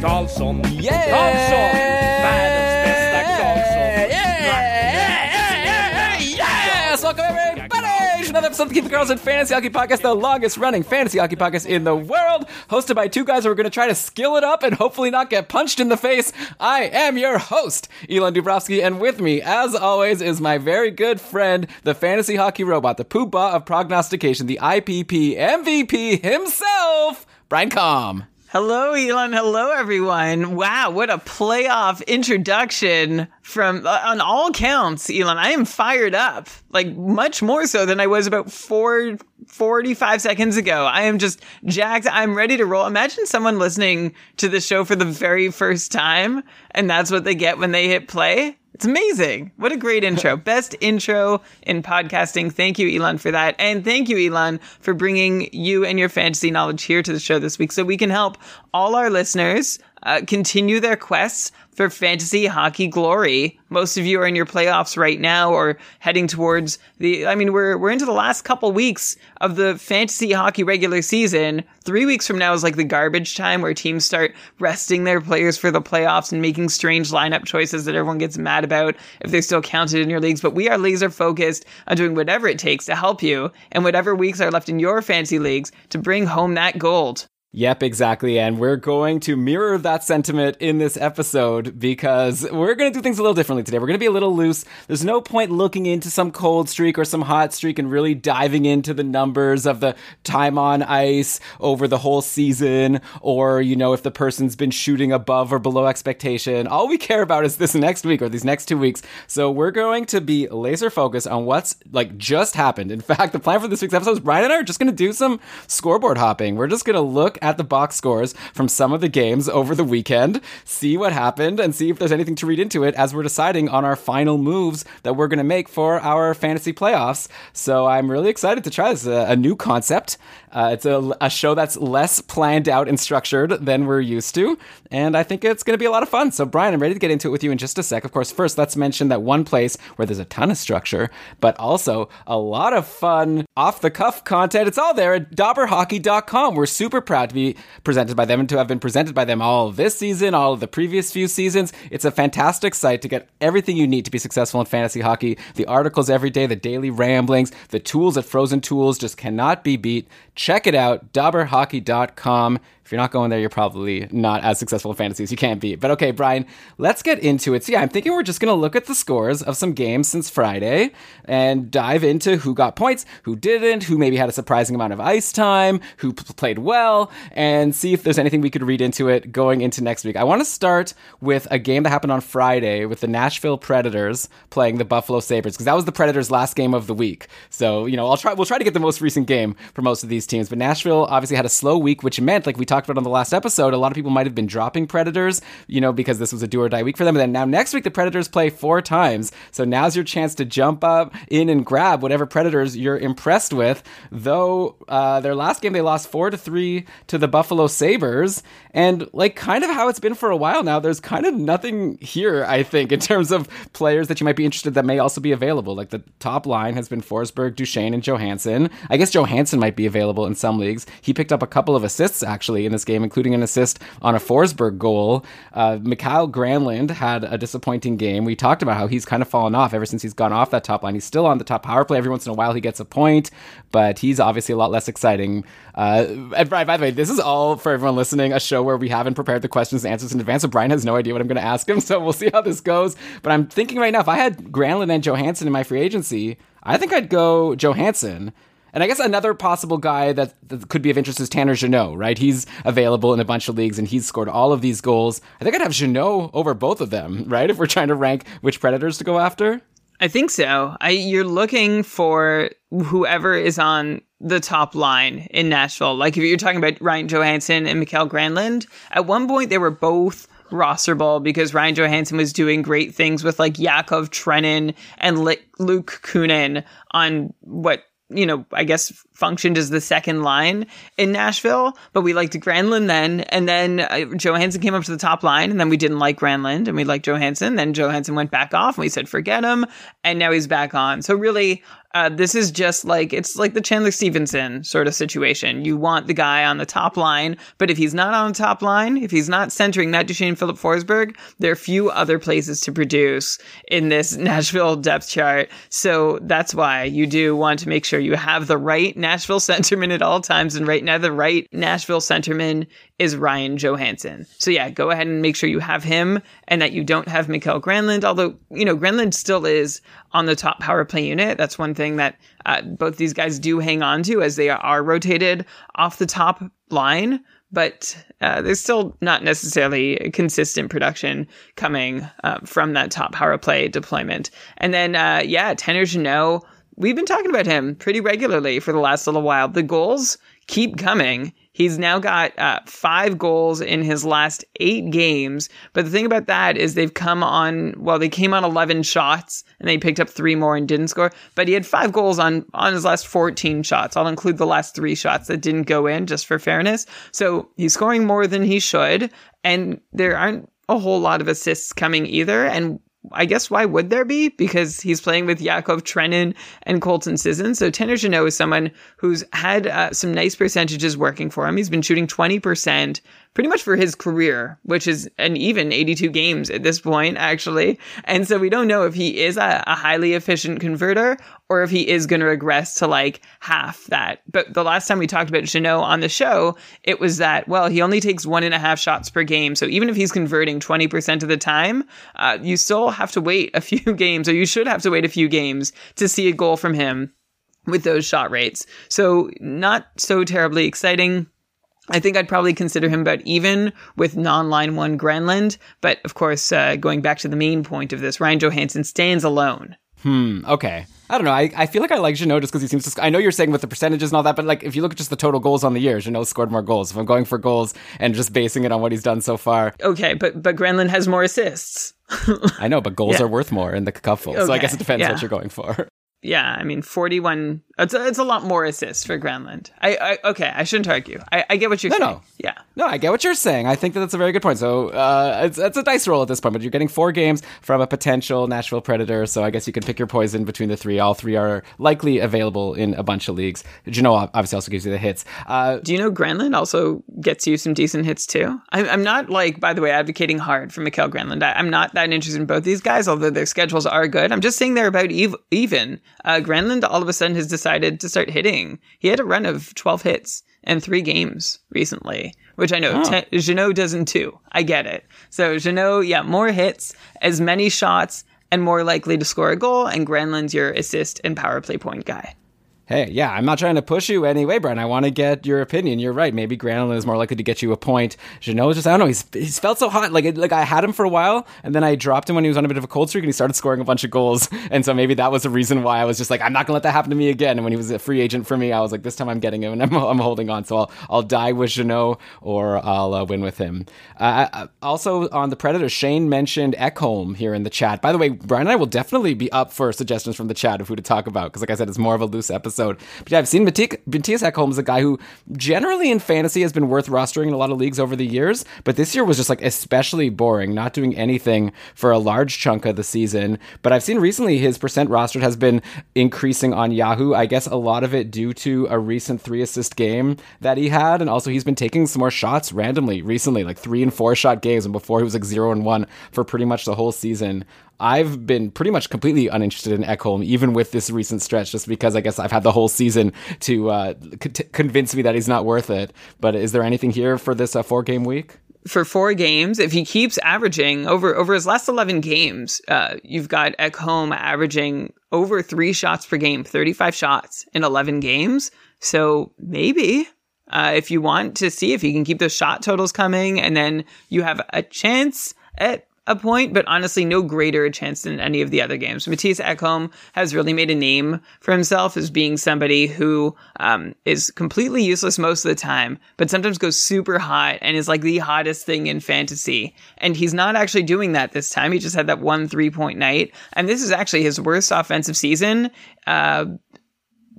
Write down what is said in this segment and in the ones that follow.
Karlsson, Yeah! Karlsson, världens bästa Karlsson. Yes! Welcome everybody to another episode of the Keep It Girls in Fantasy Hockey Podcast, the longest running fantasy hockey podcast in the world, hosted by two guys who are going to try to skill it up and hopefully not get punched in the face. I am your host, Elon Dubrovsky, and with me, as always, is my very good friend, the fantasy hockey robot, the poobah of prognostication, the IPP MVP himself, Brian Com. Hello, Elon. Hello, everyone. Wow, what a playoff introduction from uh, on all counts, Elon. I am fired up, like much more so than I was about four, 45 seconds ago. I am just jacked. I'm ready to roll. Imagine someone listening to the show for the very first time, and that's what they get when they hit play. It's amazing. What a great intro. Best intro in podcasting. Thank you, Elon, for that. And thank you, Elon, for bringing you and your fantasy knowledge here to the show this week so we can help all our listeners uh, continue their quests for fantasy hockey glory. Most of you are in your playoffs right now or heading towards the, I mean, we're, we're into the last couple weeks of the fantasy hockey regular season. Three weeks from now is like the garbage time where teams start resting their players for the playoffs and making strange lineup choices that everyone gets mad about if they're still counted in your leagues. But we are laser focused on doing whatever it takes to help you and whatever weeks are left in your fantasy leagues to bring home that gold. Yep, exactly. And we're going to mirror that sentiment in this episode because we're going to do things a little differently today. We're going to be a little loose. There's no point looking into some cold streak or some hot streak and really diving into the numbers of the time on ice over the whole season or, you know, if the person's been shooting above or below expectation. All we care about is this next week or these next two weeks. So we're going to be laser focused on what's like just happened. In fact, the plan for this week's episode is Brian and I are just going to do some scoreboard hopping. We're just going to look at the box scores from some of the games over the weekend, see what happened, and see if there's anything to read into it as we're deciding on our final moves that we're going to make for our fantasy playoffs. So I'm really excited to try this. A, a new concept. Uh, it's a, a show that's less planned out and structured than we're used to, and I think it's going to be a lot of fun. So, Brian, I'm ready to get into it with you in just a sec. Of course, first, let's mention that one place where there's a ton of structure, but also a lot of fun off the cuff content. It's all there at dobberhockey.com. We're super proud to be presented by them and to have been presented by them all this season, all of the previous few seasons. It's a fantastic site to get everything you need to be successful in fantasy hockey. The articles every day, the daily ramblings, the tools at Frozen Tools just cannot be beat. Check it out, dobberhockey.com. If you're not going there, you're probably not as successful in fantasy as you can be. But okay, Brian, let's get into it. So yeah, I'm thinking we're just going to look at the scores of some games since Friday and dive into who got points, who didn't, who maybe had a surprising amount of ice time, who p- played well, and see if there's anything we could read into it going into next week. I want to start with a game that happened on Friday with the Nashville Predators playing the Buffalo Sabres because that was the Predators' last game of the week. So, you know, I'll try we'll try to get the most recent game for most of these teams, but Nashville obviously had a slow week, which meant like we talked about on the last episode, a lot of people might have been dropping Predators, you know, because this was a do or die week for them. And then now next week, the Predators play four times. So now's your chance to jump up in and grab whatever Predators you're impressed with. Though uh, their last game, they lost four to three to the Buffalo Sabres. And like kind of how it's been for a while now, there's kind of nothing here, I think, in terms of players that you might be interested that may also be available. Like the top line has been Forsberg, Duchene, and Johansen. I guess Johansen might be available in some leagues. He picked up a couple of assists actually in this game, including an assist on a Forsberg goal. Uh, Mikael Granlund had a disappointing game. We talked about how he's kind of fallen off ever since he's gone off that top line. He's still on the top power play. Every once in a while, he gets a point, but he's obviously a lot less exciting. Uh, and by the way, this is all for everyone listening, a show where we haven't prepared the questions and answers in advance. So Brian has no idea what I'm going to ask him. So we'll see how this goes. But I'm thinking right now, if I had Granlund and Johansen in my free agency, I think I'd go Johansen. And I guess another possible guy that, that, could be of interest is Tanner Jeannot, right? He's available in a bunch of leagues and he's scored all of these goals. I think I'd have Jeannot over both of them, right? If we're trying to rank which Predators to go after. I think so. I you're looking for whoever is on the top line in Nashville. Like if you're talking about Ryan Johansen and Mikael Granlund, at one point they were both rosterable because Ryan Johansen was doing great things with like Yakov Trenin and Luke Kunin on what you know, I guess functioned as the second line in Nashville, but we liked Granlund then. And then uh, Johansen came up to the top line, and then we didn't like Granlund and we liked Johansen. Then Johansen went back off, and we said, forget him. And now he's back on. So really, uh, this is just like it's like the Chandler Stephenson sort of situation. You want the guy on the top line, but if he's not on the top line, if he's not centering Matt Duchene Filip Forsberg, there are few other places to produce in this Nashville depth chart. So that's why you do want to make sure you have the right Nashville centerman at all times. And right now, the right Nashville centerman is Ryan Johansen. So yeah, go ahead and make sure you have him and that you don't have Mikael Granlund. Although, you know, Granlund still is on the top power play unit. That's one thing that uh, both these guys do hang on to as they are rotated off the top line. But uh, there's still not necessarily consistent production coming uh, from that top power play deployment. And then, uh, yeah, Tanner Jeannot, we've been talking about him pretty regularly for the last little while. The goals keep coming. He's now got uh, five goals in his last eight games. But the thing about that is they've come on, well, they came on 11 shots and they picked up three more and didn't score. But he had five goals on, on his last 14 shots. I'll include the last three shots that didn't go in just for fairness. So he's scoring more than he should. And there aren't a whole lot of assists coming either. And I guess why would there be? Because he's playing with Yakov Trenin and Colton Sisson. So Tanner Jeannot is someone who's had uh, some nice percentages working for him. He's been shooting 20% pretty much for his career, which is an even 82 games at this point, actually. And so we don't know if he is a, a highly efficient converter or if he is going to regress to like half that. But the last time we talked about Jeannot on the show, it was that, well, he only takes one and a half shots per game. So even if he's converting 20% of the time, uh, you still have to wait a few games, or you should have to wait a few games to see a goal from him with those shot rates. So not so terribly exciting. I think I'd probably consider him about even with non-line one Granlund, but of course, uh, going back to the main point of this, Ryan Johansen stands alone. Hmm. Okay. I don't know. I, I feel like I like Jeannot just because he seems to. I know you're saying with the percentages and all that, but like if you look at just the total goals on the year, Jeannot scored more goals. If I'm going for goals and just basing it on what he's done so far, okay. But but Granlund has more assists. I know, but goals yeah. are worth more in the couple. Okay. So I guess it depends yeah. what you're going for yeah, I mean, 41. It's a, it's a lot more assists for Granlund. I, I okay, I shouldn't argue. I, I get what you're no, saying. No, yeah, no, I get what you're saying. I think that that's a very good point. So uh, it's it's a dice roll at this point, but you're getting four games from a potential Nashville Predator. So I guess you can pick your poison between the three. All three are likely available in a bunch of leagues. Jeannot obviously also gives you the hits. Uh, Do you know Granlund also gets you some decent hits too? I'm, I'm not like, by the way, advocating hard for Mikael Granlund. I, am not that interested in both these guys, although their schedules are good. I'm just saying they're about ev- even. Uh, Granlund all of a sudden has decided to start hitting. He had a run of 12 hits and three games recently, which I know oh. Doesn't too. I get it. So Jeannot, yeah, more hits, as many shots, and more likely to score a goal. And Granlund's your assist and power play point guy. Hey, yeah, I'm not trying to push you anyway, Brian. I want to get your opinion. You're right. Maybe Granlund is more likely to get you a point. Jeannot just, I don't know, he's, he's felt so hot. Like, like I had him for a while, and then I dropped him when he was on a bit of a cold streak, and he started scoring a bunch of goals. And so maybe that was the reason why I was just like, I'm not going to let that happen to me again. And when he was a free agent for me, I was like, this time I'm getting him, and I'm, I'm holding on. So I'll, I'll die with Jeannot, or I'll uh, win with him. Uh, also, on the Predators, Shane mentioned Ekholm here in the chat. By the way, Brian and I will definitely be up for suggestions from the chat of who to talk about, because like I said, it's more of a loose episode. But yeah, I've seen Mattias Ekholm is a guy who generally in fantasy has been worth rostering in a lot of leagues over the years, but this year was just like especially boring, not doing anything for a large chunk of the season. But I've seen recently his percent rostered has been increasing on Yahoo. I guess a lot of it due to a recent three assist game that he had, and also he's been taking some more shots randomly recently, like three and four shot games, and before he was like zero and one for pretty much the whole season. I've been pretty much completely uninterested in Ekholm, even with this recent stretch, just because I guess I've had the whole season to uh, convince me that he's not worth it. But is there anything here for this uh, four game week? For four games, if he keeps averaging over over his last eleven games, uh, you've got Ekholm averaging over three shots per game, thirty five shots in eleven games. So maybe uh, if you want to see if he can keep those shot totals coming, and then you have a chance at a point, but honestly, no greater a chance than any of the other games. Mattias Ekholm has really made a name for himself as being somebody who um, is completely useless most of the time, but sometimes goes super hot and is like the hottest thing in fantasy. And he's not actually doing that this time. He just had that one three point night, and this is actually his worst offensive season. Uh,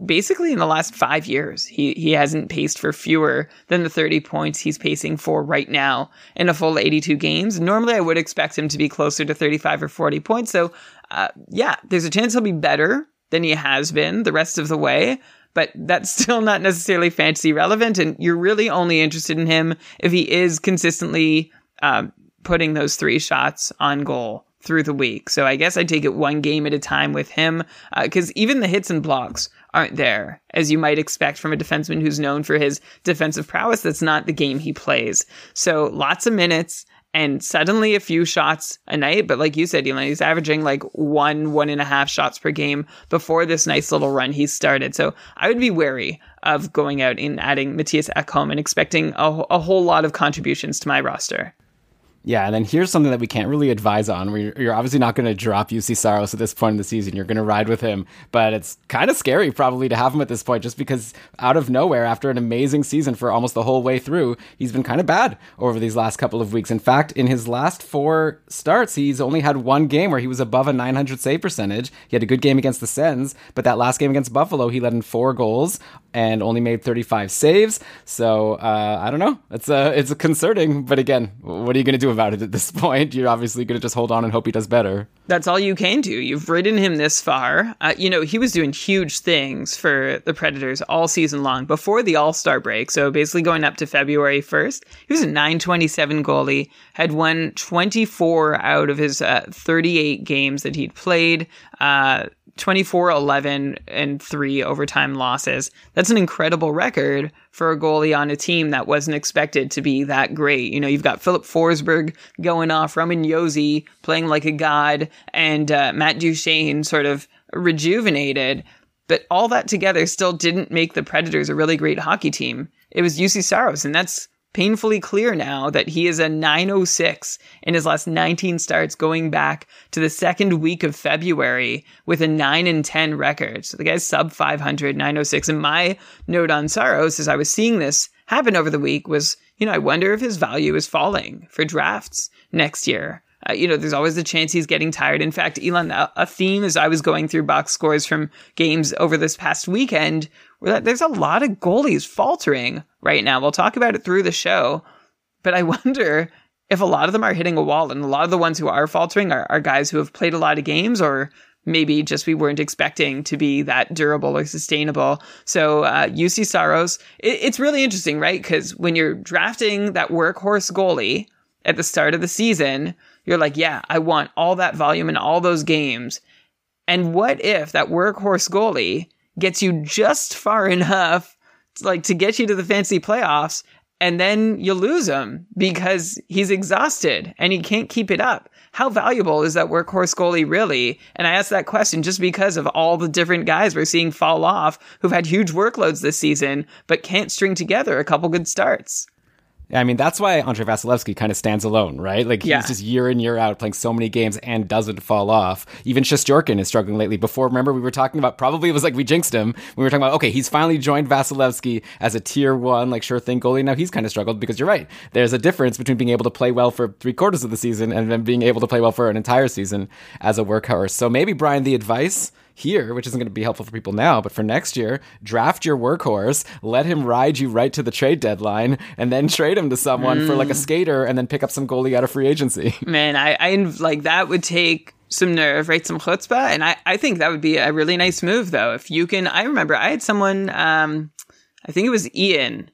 basically in the last five years. He he hasn't paced for fewer than the 30 points he's pacing for right now in a full 82 games. Normally, I would expect him to be closer to 35 or 40 points. So, uh, yeah, there's a chance he'll be better than he has been the rest of the way. But that's still not necessarily fantasy relevant, and you're really only interested in him if he is consistently um, putting those three shots on goal through the week. So I guess I take it one game at a time with him because uh, even the hits and blocks aren't there, as you might expect from a defenseman who's known for his defensive prowess. That's not the game he plays. So lots of minutes and suddenly a few shots a night. But like you said, Elon, he's averaging like one, one and a half shots per game before this nice little run he started. So I would be wary of going out and adding Mattias Ekholm and expecting a, a whole lot of contributions to my roster. Yeah, and then here's something that we can't really advise on. You're obviously not going to drop Juuse Saros at this point in the season. You're going to ride with him, but it's kind of scary probably to have him at this point, just because out of nowhere, after an amazing season for almost the whole way through, he's been kind of bad over these last couple of weeks. In fact, in his last four starts, he's only had one game where he was above a 900 save percentage. He had a good game against the Sens, but that last game against Buffalo, he let in four goals and only made 35 saves. So uh, I don't know. It's a uh, it's concerning, but again, what are you going to do about it at this point? You're obviously going to just hold on and hope he does better. That's all you can do. You've ridden him this far. Uh, you know, he was doing huge things for the Predators all season long before the All Star break. So basically, going up to February 1st, he was a 927 goalie, had won 24 out of his uh, 38 games that he'd played. Uh, 24 11 and three overtime losses. That's an incredible record for a goalie on a team that wasn't expected to be that great. You know, you've got Filip Forsberg going off, Roman Josi playing like a god, and uh, Matt Duchene sort of rejuvenated. But all that together still didn't make the Predators a really great hockey team. It was Juuse Saros, and that's painfully clear now that he is a 906 in his last 19 starts going back to the second week of February with a 9 and 10 record. So the guy's sub 500, 906. And my note on Saros as I was seeing this happen over the week was, you know, I wonder if his value is falling for drafts next year. Uh, you know, there's always the chance he's getting tired. In fact, Elon, a, theme as I was going through box scores from games over this past weekend, there's a lot of goalies faltering right now. We'll talk about it through the show, but I wonder if a lot of them are hitting a wall, and a lot of the ones who are faltering are, are guys who have played a lot of games or maybe just we weren't expecting to be that durable or sustainable. So uh, Juuse Saros, it, it's really interesting, right? Because when you're drafting that workhorse goalie at the start of the season, you're like, yeah, I want all that volume in all those games. And what if that workhorse goalie gets you just far enough like to get you to the fancy playoffs and then you lose him because he's exhausted and he can't keep it up. How valuable is that workhorse goalie really? And I ask that question just because of all the different guys we're seeing fall off who've had huge workloads this season, but can't string together a couple good starts. I mean, that's why Andrei Vasilevskiy kind of stands alone, right? Like he's yeah. just year in year out playing so many games and doesn't fall off. Even Shesterkin is struggling lately. Before, remember we were talking about probably it was like we jinxed him. We were talking about okay, he's finally joined Vasilevskiy as a tier one like sure thing goalie. Now he's kind of struggled because you're right. There's a difference between being able to play well for three quarters of the season and then being able to play well for an entire season as a workhorse. So maybe Brian, the advice here, which isn't going to be helpful for people now, but for next year, draft your workhorse, let him ride you right to the trade deadline, and then trade him to someone mm. for like a mm. skater, and then pick up some goalie out of free agency. Man, I, I like that would take some nerve, right? Some chutzpah, and I, I think that would be a really nice move, though. If you can, I remember I had someone, um, I think it was Ian,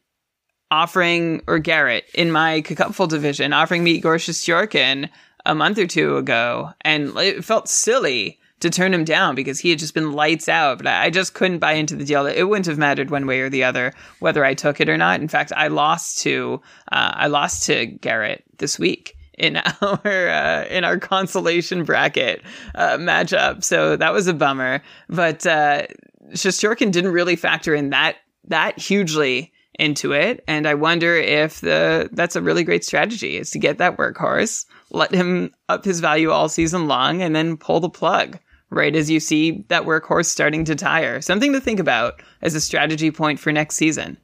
offering or Garrett in my cupful division, offering me Igor Shesterkin a month or two ago, and it felt silly to turn him down because he had just been lights out. But I just couldn't buy into the deal. that It wouldn't have mattered one way or the other whether I took it or not. In fact, I lost to uh, I lost to Garrett this week in our uh, in our consolation bracket uh, matchup. So that was a bummer. But uh, didn't really factor in that that hugely into it. And I wonder if the that's a really great strategy is to get that workhorse, let him up his value all season long, and then pull the plug right as you see that workhorse starting to tire. Something to think about as a strategy point for next season.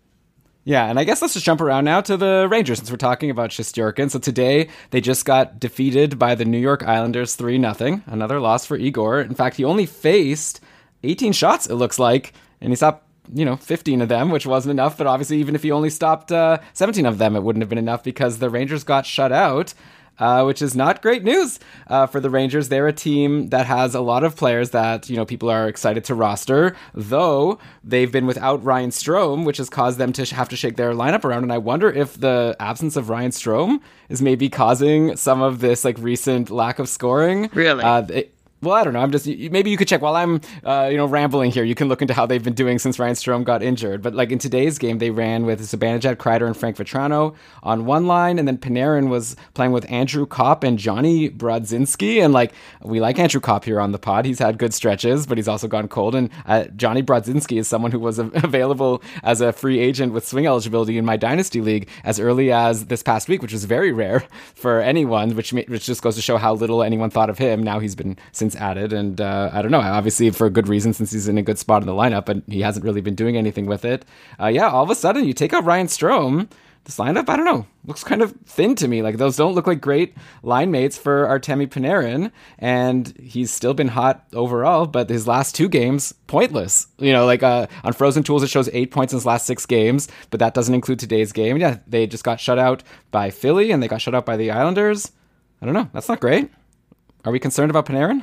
Yeah, and I guess let's just jump around now to the Rangers since we're talking about Shesterkin. So today they just got defeated by the New York Islanders 3 0. Another loss for Igor. In fact, he only faced 18 shots, it looks like, and he stopped, you know, 15 of them, which wasn't enough. But obviously, even if he only stopped uh, 17 of them, it wouldn't have been enough because the Rangers got shut out uh, which is not great news uh, for the Rangers. They're a team that has a lot of players that you know people are excited to roster, though they've been without Ryan Strome, which has caused them to have to shake their lineup around. And I wonder if the absence of Ryan Strome is maybe causing some of this like recent lack of scoring. Really. Uh, it, well, I don't know. I'm just maybe you could check while I'm uh, you know rambling here. You can look into how they've been doing since Ryan Strome got injured. But like in today's game, they ran with Zibanejad, Kreider, and Frank Vatrano on one line, and then Panarin was playing with Andrew Copp and Johnny Brodzinski. And like we like Andrew Copp here on the pod. He's had good stretches, but he's also gone cold. And uh, Johnny Brodzinski is someone who was available as a free agent with swing eligibility in my dynasty league as early as this past week, which was very rare for anyone. Which which just goes to show how little anyone thought of him. Now he's been since added, and uh, I don't know. Obviously, for a good reason, since he's in a good spot in the lineup, but he hasn't really been doing anything with it. Uh, yeah, all of a sudden, you take out Ryan Strome. This lineup, I don't know, looks kind of thin to me. Like those don't look like great line mates for Artemi Panarin, and he's still been hot overall. But his last two games, pointless. You know, like uh, on Frozen Tools, it shows eight points in his last six games, but that doesn't include today's game. Yeah, they just got shut out by Philly, and they got shut out by the Islanders. I don't know. That's not great. Are we concerned about Panarin?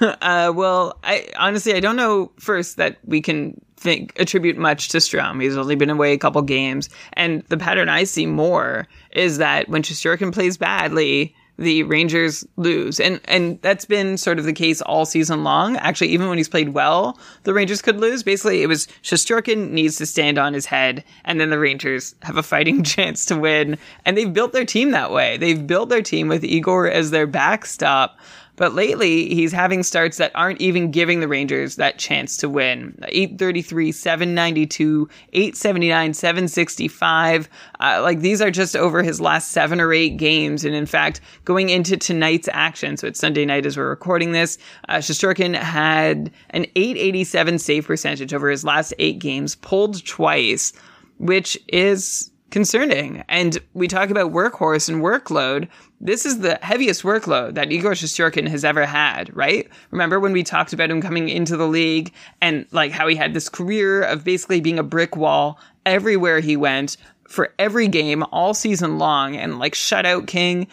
uh, well, I honestly I don't know first that we can think attribute much to Strome. He's only been away a couple games, and the pattern I see more is that when Shesterkin plays badly, the Rangers lose. And and that's been sort of the case all season long. Actually, even when he's played well, the Rangers could lose. Basically, it was Shesterkin needs to stand on his head, and then the Rangers have a fighting chance to win. And they've built their team that way. They've built their team with Igor as their backstop. But lately, he's having starts that aren't even giving the Rangers that chance to win. 833, 792, 879, 765. Uh, like these are just over his last seven or eight games. And in fact, going into tonight's action, so it's Sunday night as we're recording this, uh, had an 887 save percentage over his last eight games, pulled twice, which is concerning. And we talk about workhorse and workload. This is the heaviest workload that Igor Shesterkin has ever had, right? Remember when we talked about him coming into the league and like how he had this career of basically being a brick wall everywhere he went for every game all season long and like shutout king,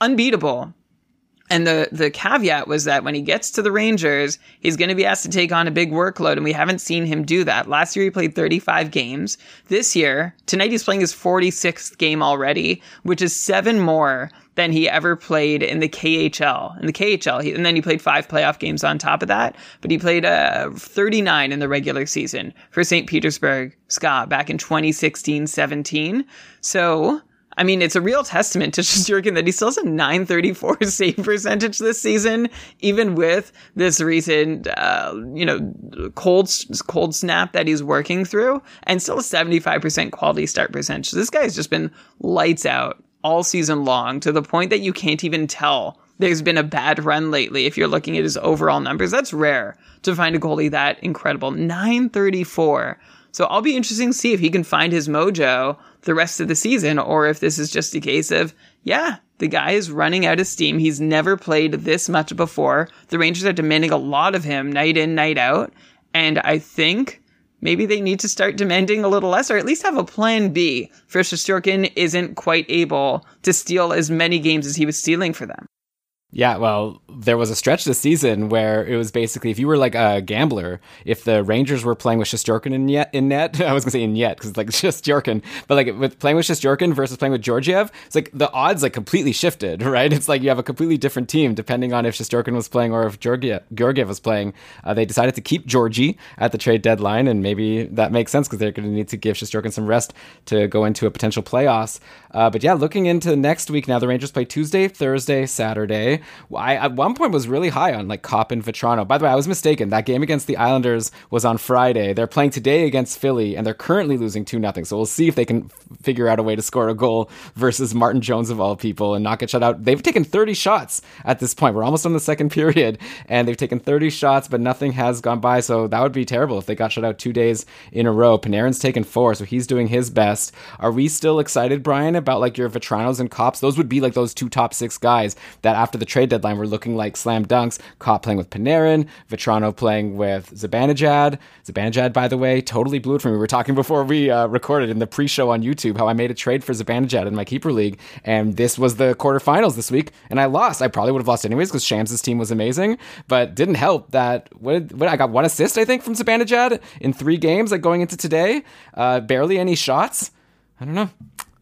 unbeatable. And the the caveat was that when he gets to the Rangers, he's going to be asked to take on a big workload, and we haven't seen him do that. Last year he played 35 games. This year, tonight he's playing his 46th game already, which is seven more than he ever played in the KHL. In the KHL, he, and then he played five playoff games on top of that. But he played uh, 39 in the regular season for St. Petersburg SKA back in 2016-17. So I mean, it's a real testament to Shesterkin that he still has a 934 save percentage this season, even with this recent, uh, you know, cold cold snap that he's working through, and still a 75% quality start percentage. This guy's just been lights out all season long to the point that you can't even tell there's been a bad run lately if you're looking at his overall numbers. That's rare to find a goalie that incredible. 934. So I'll be interested to see if he can find his mojo the rest of the season or if this is just a case of, yeah, the guy is running out of steam. He's never played this much before. The Rangers are demanding a lot of him night in, night out. And I think maybe they need to start demanding a little less or at least have a plan B for Shesterkin isn't quite able to steal as many games as he was stealing for them. Yeah, well, there was a stretch this season where it was basically if you were like a gambler, if the Rangers were playing with Shesterkin in net, in net I was gonna say in net because it's like Shesterkin, but like with playing with Shesterkin versus playing with Georgiev, it's like the odds like completely shifted, right? It's like you have a completely different team depending on if Shesterkin was playing or if Georgiev, Georgiev was playing. Uh, they decided to keep Georgie at the trade deadline, and maybe that makes sense because they're to need to give Shesterkin some rest to go into a potential playoffs. Uh, but yeah, looking into next week now, the Rangers play Tuesday, Thursday, Saturday. I at one point was really high on like Copp and Vatrano. By the way, I was mistaken. That game against the Islanders was on Friday. They're playing today against Philly, and they're currently losing two nothing. So we'll see if they can figure out a way to score a goal versus Martin Jones of all people and not get shut out. They've taken 30 shots at this point. We're almost on the second period, and they've taken 30 shots, but nothing has gone by. So that would be terrible if they got shut out two days in a row. Panarin's taken four, so he's doing his best. Are we still excited, Brian, about like your Vatranos and Copps? Those would be like those two top six guys that after the trade deadline were looking like slam dunks. Copp playing with Panarin, Vatrano playing with Zibanejad. Zibanejad, by the way, totally blew it for me. We were talking before we uh, recorded in the pre-show on YouTube how I made a trade for Zibanejad in my keeper league, and this was the quarterfinals this week, and I lost. I probably would have lost anyways because Shams' team was amazing, but didn't help that what, what I got one assist I think from Zibanejad in three games like going into today. Uh, barely any shots. I don't know.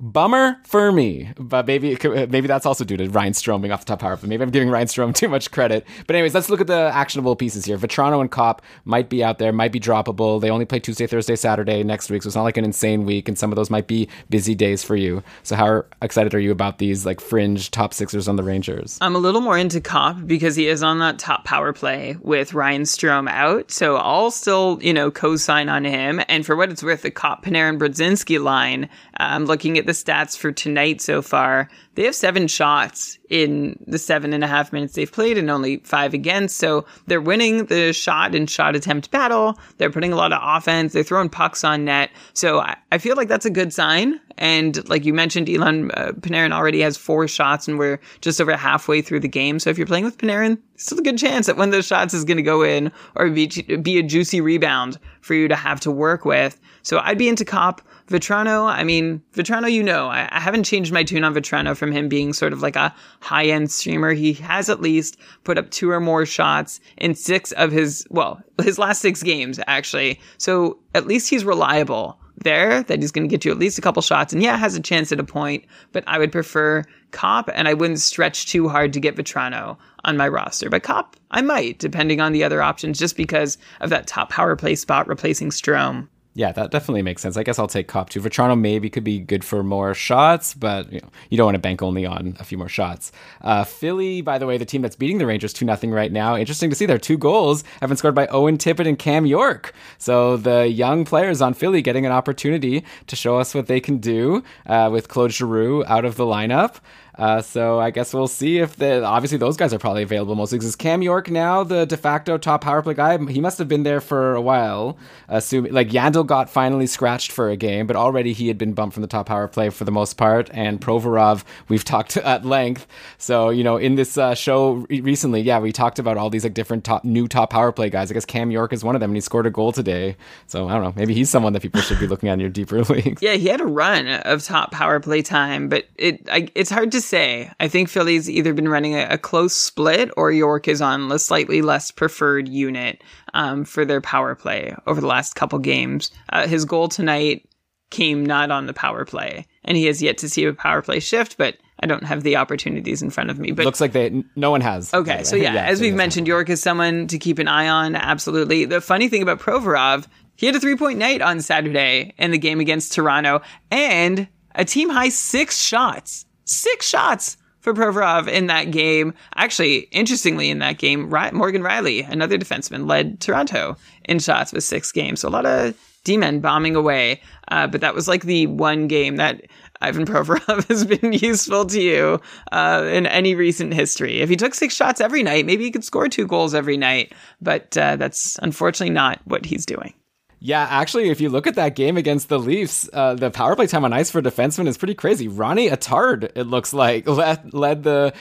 Bummer for me, but maybe maybe that's also due to Ryan Strome being off the top power. But maybe I'm giving Ryan Strome too much credit. But anyways, let's look at the actionable pieces here. Vatrano and Copp might be out there, might be droppable. They only play Tuesday, Thursday, Saturday next week, so it's not like an insane week. And some of those might be busy days for you. So how excited are you about these like fringe top sixers on the Rangers? I'm a little more into Copp because he is on that top power play with Ryan Strome out. So I'll still, you know, co-sign on him. And for what it's worth, the Copp Panarin Brodzinski line, I'm looking at the stats for tonight so far. They have seven shots in the seven and a half minutes they've played and only five against. So they're winning the shot and shot attempt battle. They're putting a lot of offense. They're throwing pucks on net. So I, I feel like that's a good sign. And like you mentioned, Elon uh, Panarin already has four shots and we're just over halfway through the game. So if you're playing with Panarin, still a good chance that one of those shots is going to go in or be, be a juicy rebound for you to have to work with. So I'd be into Copp. Vatrano, I mean, Vatrano, you know, I, I, haven't changed my tune on Vatrano from him being sort of like a high end streamer. He has at least put up two or more shots in six of his, well, his last six games, actually. So at least he's reliable there, that he's going to get you at least a couple shots. And yeah, has a chance at a point, but I would prefer Copp, and I wouldn't stretch too hard to get Vatrano on my roster. But Copp, I might, depending on the other options, just because of that top power play spot replacing Strome. Yeah, that definitely makes sense. I guess I'll take Copp too. Vatrano maybe could be good for more shots, but you know you don't want to bank only on a few more shots. Uh, Philly, by the way, the team that's beating the Rangers two nothing right now. Interesting to see their two goals have been scored by Owen Tippett and Cam York. So the young players on Philly getting an opportunity to show us what they can do uh, with Claude Giroux out of the lineup. Uh, so I guess we'll see if the obviously those guys are probably available most weeks. Is Cam York now the de facto top power play guy? He must have been there for a while. Assuming like Yandle got finally scratched for a game, but already he had been bumped from the top power play for the most part. And Provorov, we've talked at length. So you know in this uh, show re- recently, yeah, we talked about all these like different top new top power play guys. I guess Cam York is one of them, and he scored a goal today. So I don't know, maybe he's someone that people should be looking at in your deeper leagues. Yeah, he had a run of top power play time, but it I, it's hard to say. I think Philly's either been running a, a, close split or York is on the slightly less preferred unit um, for their power play over the last couple games. Uh, his goal tonight came not on the power play, and he has yet to see a power play shift, but I don't have the opportunities in front of me. But looks like they no one has. Okay, so yeah, yeah as so we've mentioned, York is someone to keep an eye on. Absolutely. The funny thing about Provorov, he had a three point night on Saturday in the game against Toronto, and a team high six shots. Six shots for Provorov in that game. Actually, interestingly, in that game, Morgan Rielly, another defenseman, led Toronto in shots with six games. So a lot of D-men bombing away. Uh, but that was like the one game that Ivan Provorov has been useful to you uh, in any recent history. If he took six shots every night, maybe he could score two goals every night. But uh, that's unfortunately not what he's doing. Yeah, actually, if you look at that game against the Leafs, uh, the power play time on ice for defensemen is pretty crazy. Ronnie Attard, it looks like, led, led the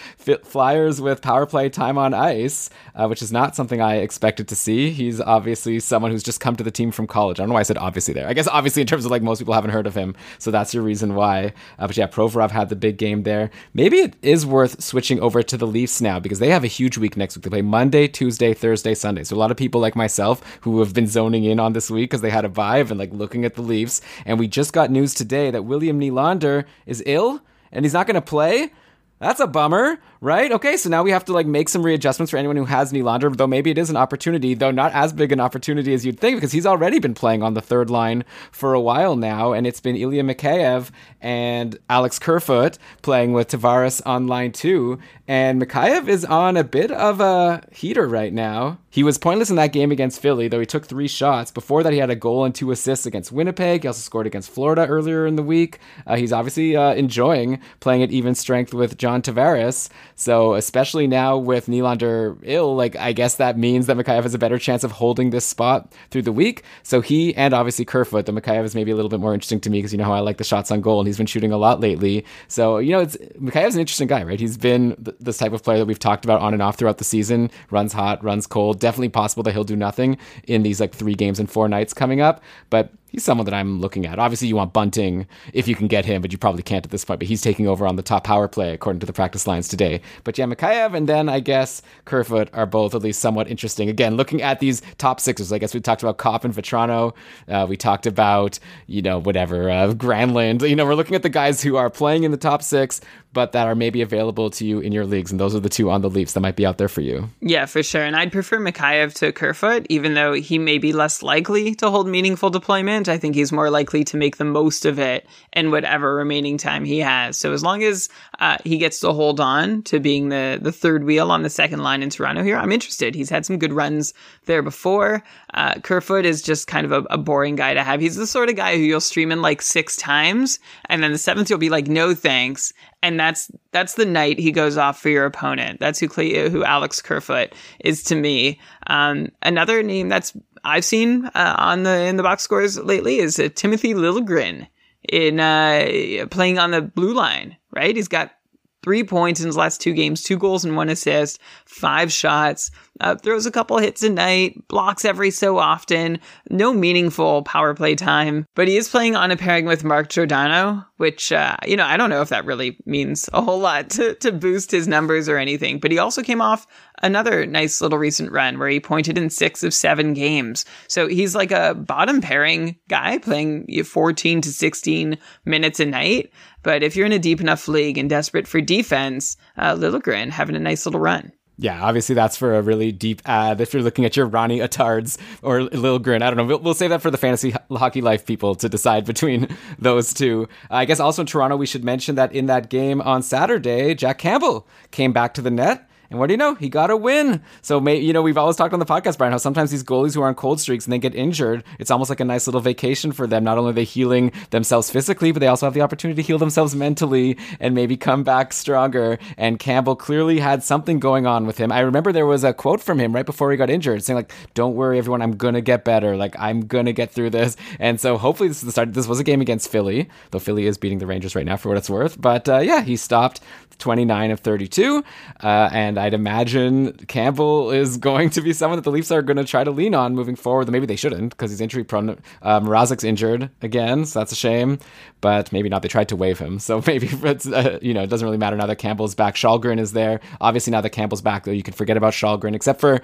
Flyers with power play time on ice, uh, which is not something I expected to see. He's obviously someone who's just come to the team from college. I don't know why I said obviously there. I guess obviously in terms of like most people haven't heard of him, so that's your reason why. Uh, but yeah, Provorov had the big game there. Maybe it is worth switching over to the Leafs now because they have a huge week next week. They play Monday, Tuesday, Thursday, Sunday. So a lot of people like myself who have been zoning in on this week because they had a vibe and like looking at the Leafs. And we just got news today that William Nylander is ill and he's not going to play. That's a bummer, right? Okay, so now we have to like make some readjustments for anyone who has Nylander, though maybe it is an opportunity, though not as big an opportunity as you'd think, because he's already been playing on the third line for a while now, and it's been Ilya Mikheyev and Alex Kerfoot playing with Tavares on line two. And Mikheyev is on a bit of a heater right now. He was pointless in that game against Philly, though he took three shots. Before that, he had a goal and two assists against Winnipeg. He also scored against Florida earlier in the week. Uh, he's obviously uh, enjoying playing at even strength with John Tavares. So, especially now with Nylander ill, like I guess that means that Mikheyev has a better chance of holding this spot through the week. So he and obviously Kerfoot, the Mikheyev is maybe a little bit more interesting to me because you know how I like the shots on goal, and he's been shooting a lot lately. So you know, it's Mikheyev's an interesting guy, right? He's been th- this type of player that we've talked about on and off throughout the season. Runs hot, runs cold. Definitely possible that he'll do nothing in these like three games and four nights coming up, but he's someone that I'm looking at. Obviously, you want Bunting if you can get him, but you probably can't at this point. But he's taking over on the top power play according to the practice lines today. But yeah, Mikheyev and then I guess Kerfoot are both at least somewhat interesting. Again, looking at these top sixers, I guess we talked about Copp and Vatrano. Uh, we talked about you know whatever uh, Granlund. You know, we're looking at the guys who are playing in the top six, but that are maybe available to you in your leagues, and those are the two on the Leafs that might be out there for you. Yeah, for sure. And I'd prefer Mikheyev to Kerfoot, even though he may be less likely to hold meaningful deployment. I think he's more likely to make the most of it in whatever remaining time he has. So as long as uh, he gets to hold on to being the the third wheel on the second line in Toronto here, I'm interested. He's had some good runs there before. Uh, Kerfoot is just kind of a, a boring guy to have. He's the sort of guy who you'll stream in like six times, and then the seventh you'll be like, no thanks, and that's that's the night he goes off for your opponent. That's who who Alex Kerfoot is to me. Um, another name that's I've seen uh, on the in the box scores lately is uh, Timothy Liljegren in uh, playing on the blue line. Right, he's got three points in his last two games, two goals and one assist, five shots, uh, throws a couple hits a night, blocks every so often, no meaningful power play time, but he is playing on a pairing with Mark Giordano, which, uh, you know, I don't know if that really means a whole lot to, to boost his numbers or anything, but he also came off another nice little recent run where he pointed in six of seven games. So he's like a bottom pairing guy playing 14 to 16 minutes a night. But if you're in a deep enough league and desperate for defense, uh, Liljegren having a nice little run. Yeah, obviously that's for a really deep ad. If you're looking at your Ronnie Attards or Liljegren, I don't know. We'll, we'll save that for the fantasy hockey life people to decide between those two. I guess also in Toronto, we should mention that in that game on Saturday, Jack Campbell came back to the net and what do you know? He got a win. So, may, you know, we've always talked on the podcast, Brian, how sometimes these goalies who are on cold streaks and they get injured, it's almost like a nice little vacation for them. Not only are they healing themselves physically, but they also have the opportunity to heal themselves mentally and maybe come back stronger. And Campbell clearly had something going on with him. I remember there was a quote from him right before he got injured saying, like, don't worry, everyone, I'm going to get better. Like, I'm going to get through this. And so hopefully this is the start. This was a game against Philly, though Philly is beating the Rangers right now for what it's worth. But uh, yeah, he stopped 29 of 32. Uh, and I'd imagine Campbell is going to be someone that the Leafs are going to try to lean on moving forward. Maybe they shouldn't because he's injury prone. Uh, injured again, so that's a shame. But maybe not. They tried to waive him, so maybe it's uh, you know it doesn't really matter now that Campbell's back. Kallgren is there. Obviously now that Campbell's back, though, you can forget about Kallgren. Except for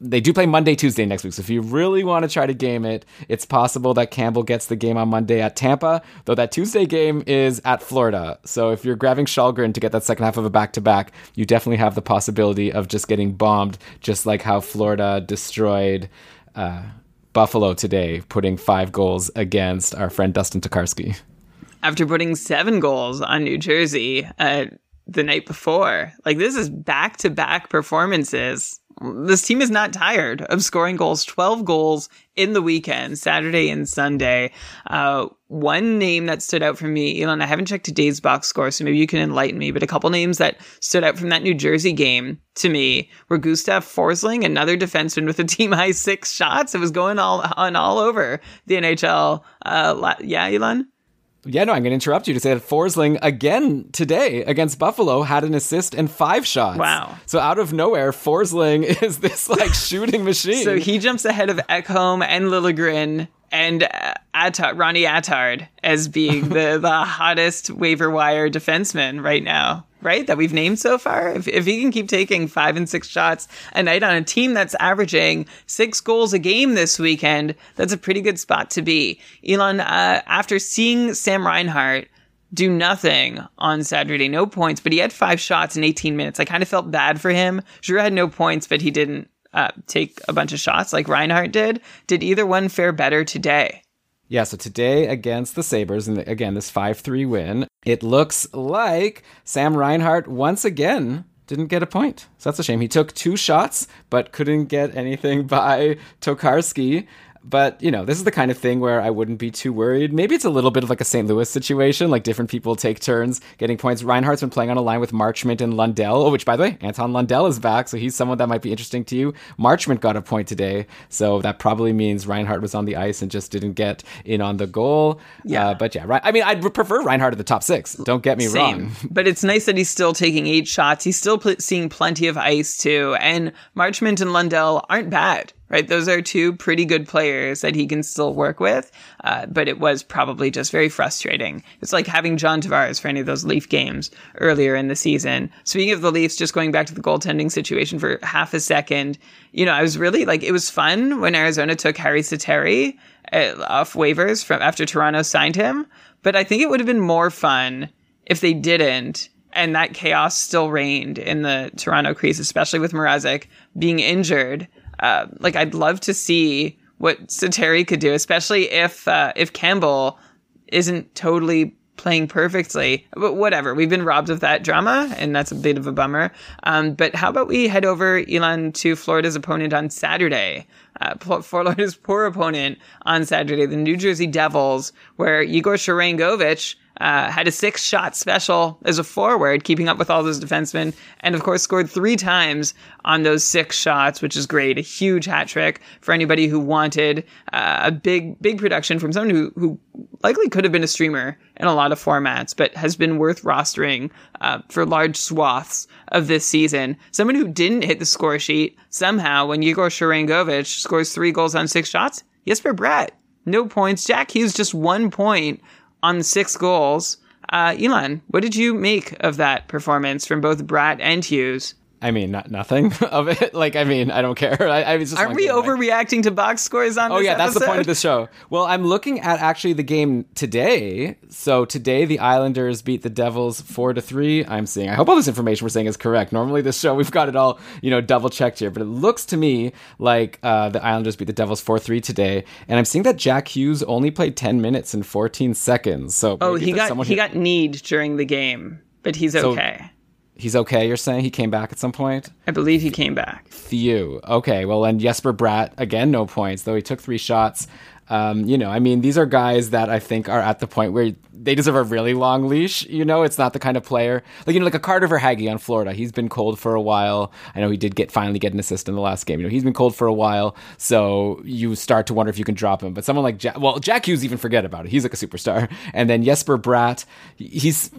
they do play Monday, Tuesday next week. So if you really want to try to game it, it's possible that Campbell gets the game on Monday at Tampa. Though that Tuesday game is at Florida. So if you're grabbing Kallgren to get that second half of a back to back, you definitely have the possibility of just getting bombed, just like how Florida destroyed uh, Buffalo today, putting five goals against our friend Dustin Tokarski. After putting seven goals on New Jersey uh, the night before, like this is back to back performances this team is not tired of scoring goals 12 goals in the weekend saturday and sunday. Uh, one name that stood out for me elon i haven't checked today's box score so maybe you can enlighten me but a couple names that stood out from that new jersey game to me were gustav forsling another defenseman with a team high six shots. It was going all on all over the nhl uh, yeah elon yeah, no, I'm going to interrupt you to say that Forsling again today against Buffalo had an assist and five shots. Wow. So out of nowhere, Forsling is this like shooting machine. So he jumps ahead of Ekholm and Liljegren and uh, Attard, Ronnie Attard as being the, the hottest waiver wire defenseman right now, right? That we've named so far. If, if he can keep taking five and six shots a night on a team that's averaging six goals a game this weekend, that's a pretty good spot to be. Elon, uh, after seeing Sam Reinhart do nothing on Saturday, no points, but he had five shots in 18 minutes. I kind of felt bad for him. Giroux had no points, but he didn't uh, take a bunch of shots like Reinhart did. Did either one fare better today? Yeah, so today against the Sabres, and again, this 5 3 win, it looks like Sam Reinhart once again didn't get a point. So that's a shame. He took two shots, but couldn't get anything by Tokarski. But, you know, this is the kind of thing where I wouldn't be too worried. Maybe it's a little bit of like a St. Louis situation, like different people take turns getting points. Reinhart's been playing on a line with Marchment and Lundell, oh, which, by the way, Anton Lundell is back, so he's someone that might be interesting to you. Marchment got a point today, so that probably means Reinhart was on the ice and just didn't get in on the goal. Yeah. Uh, but yeah, right. I mean, I'd prefer Reinhart at the top six. Don't get me Same. wrong. But it's nice that he's still taking eight shots. He's still pl- seeing plenty of ice, too. And Marchment and Lundell aren't bad right? Those are two pretty good players that he can still work with. Uh, but it was probably just very frustrating. It's like having John Tavares for any of those Leaf games earlier in the season. Speaking of the Leafs, just going back to the goaltending situation for half a second, you know, I was really like, it was fun when Arizona took Harri Sateri uh, off waivers from after Toronto signed him. But I think it would have been more fun if they didn't and that chaos still reigned in the Toronto crease, especially with Mrazek being injured. Uh, like I'd love to see what Sateri could do, especially if uh, if Campbell isn't totally playing perfectly. But whatever, we've been robbed of that drama, and that's a bit of a bummer. Um, but how about we head over, Elon, to Florida's opponent on Saturday? Uh, for Florida's poor opponent on Saturday, the New Jersey Devils, where Igor Sharangovich uh, had a six shot special as a forward, keeping up with all those defensemen, and of course scored three times on those six shots, which is great. A huge hat trick for anybody who wanted uh, a big, big production from someone who, who likely could have been a streamer in a lot of formats, but has been worth rostering uh, for large swaths of this season. Someone who didn't hit the score sheet somehow when Igor Sharangovich scores three goals on six shots, Jesper Bratt. No points. Jack Hughes just one point on six goals. Uh, Elon, what did you make of that performance from both Bratt and Hughes? I mean, not nothing of it. Like, I mean, I don't care. I, I was just aren't we overreacting to box scores on? Oh yeah, that's the point of the show. Well, I'm looking at actually the game today. So today, the Islanders beat the Devils four to three. I'm seeing. I hope all this information we're saying is correct. Normally, this show we've got it all you know double checked here, but it looks to me like uh, the Islanders beat the Devils four three today. And I'm seeing that Jack Hughes only played 10 minutes and 14 seconds. So Oh, he got he who- got kneed during the game, but he's So- okay. He's okay. You're saying he came back at some point. I believe he came back. Few. Okay, well, and Jesper Bratt again, no points though he took three shots. Um, you know, I mean, these are guys that I think are at the point where they deserve a really long leash. You know, it's not the kind of player like you know, like a Carter Verhaeghe on Florida. He's been cold for a while. I know he did get finally get an assist in the last game. You know, he's been cold for a while, so you start to wonder if you can drop him. But someone like Jack, well, Jack Hughes, even forget about it. He's like a superstar. And then Jesper Bratt, he's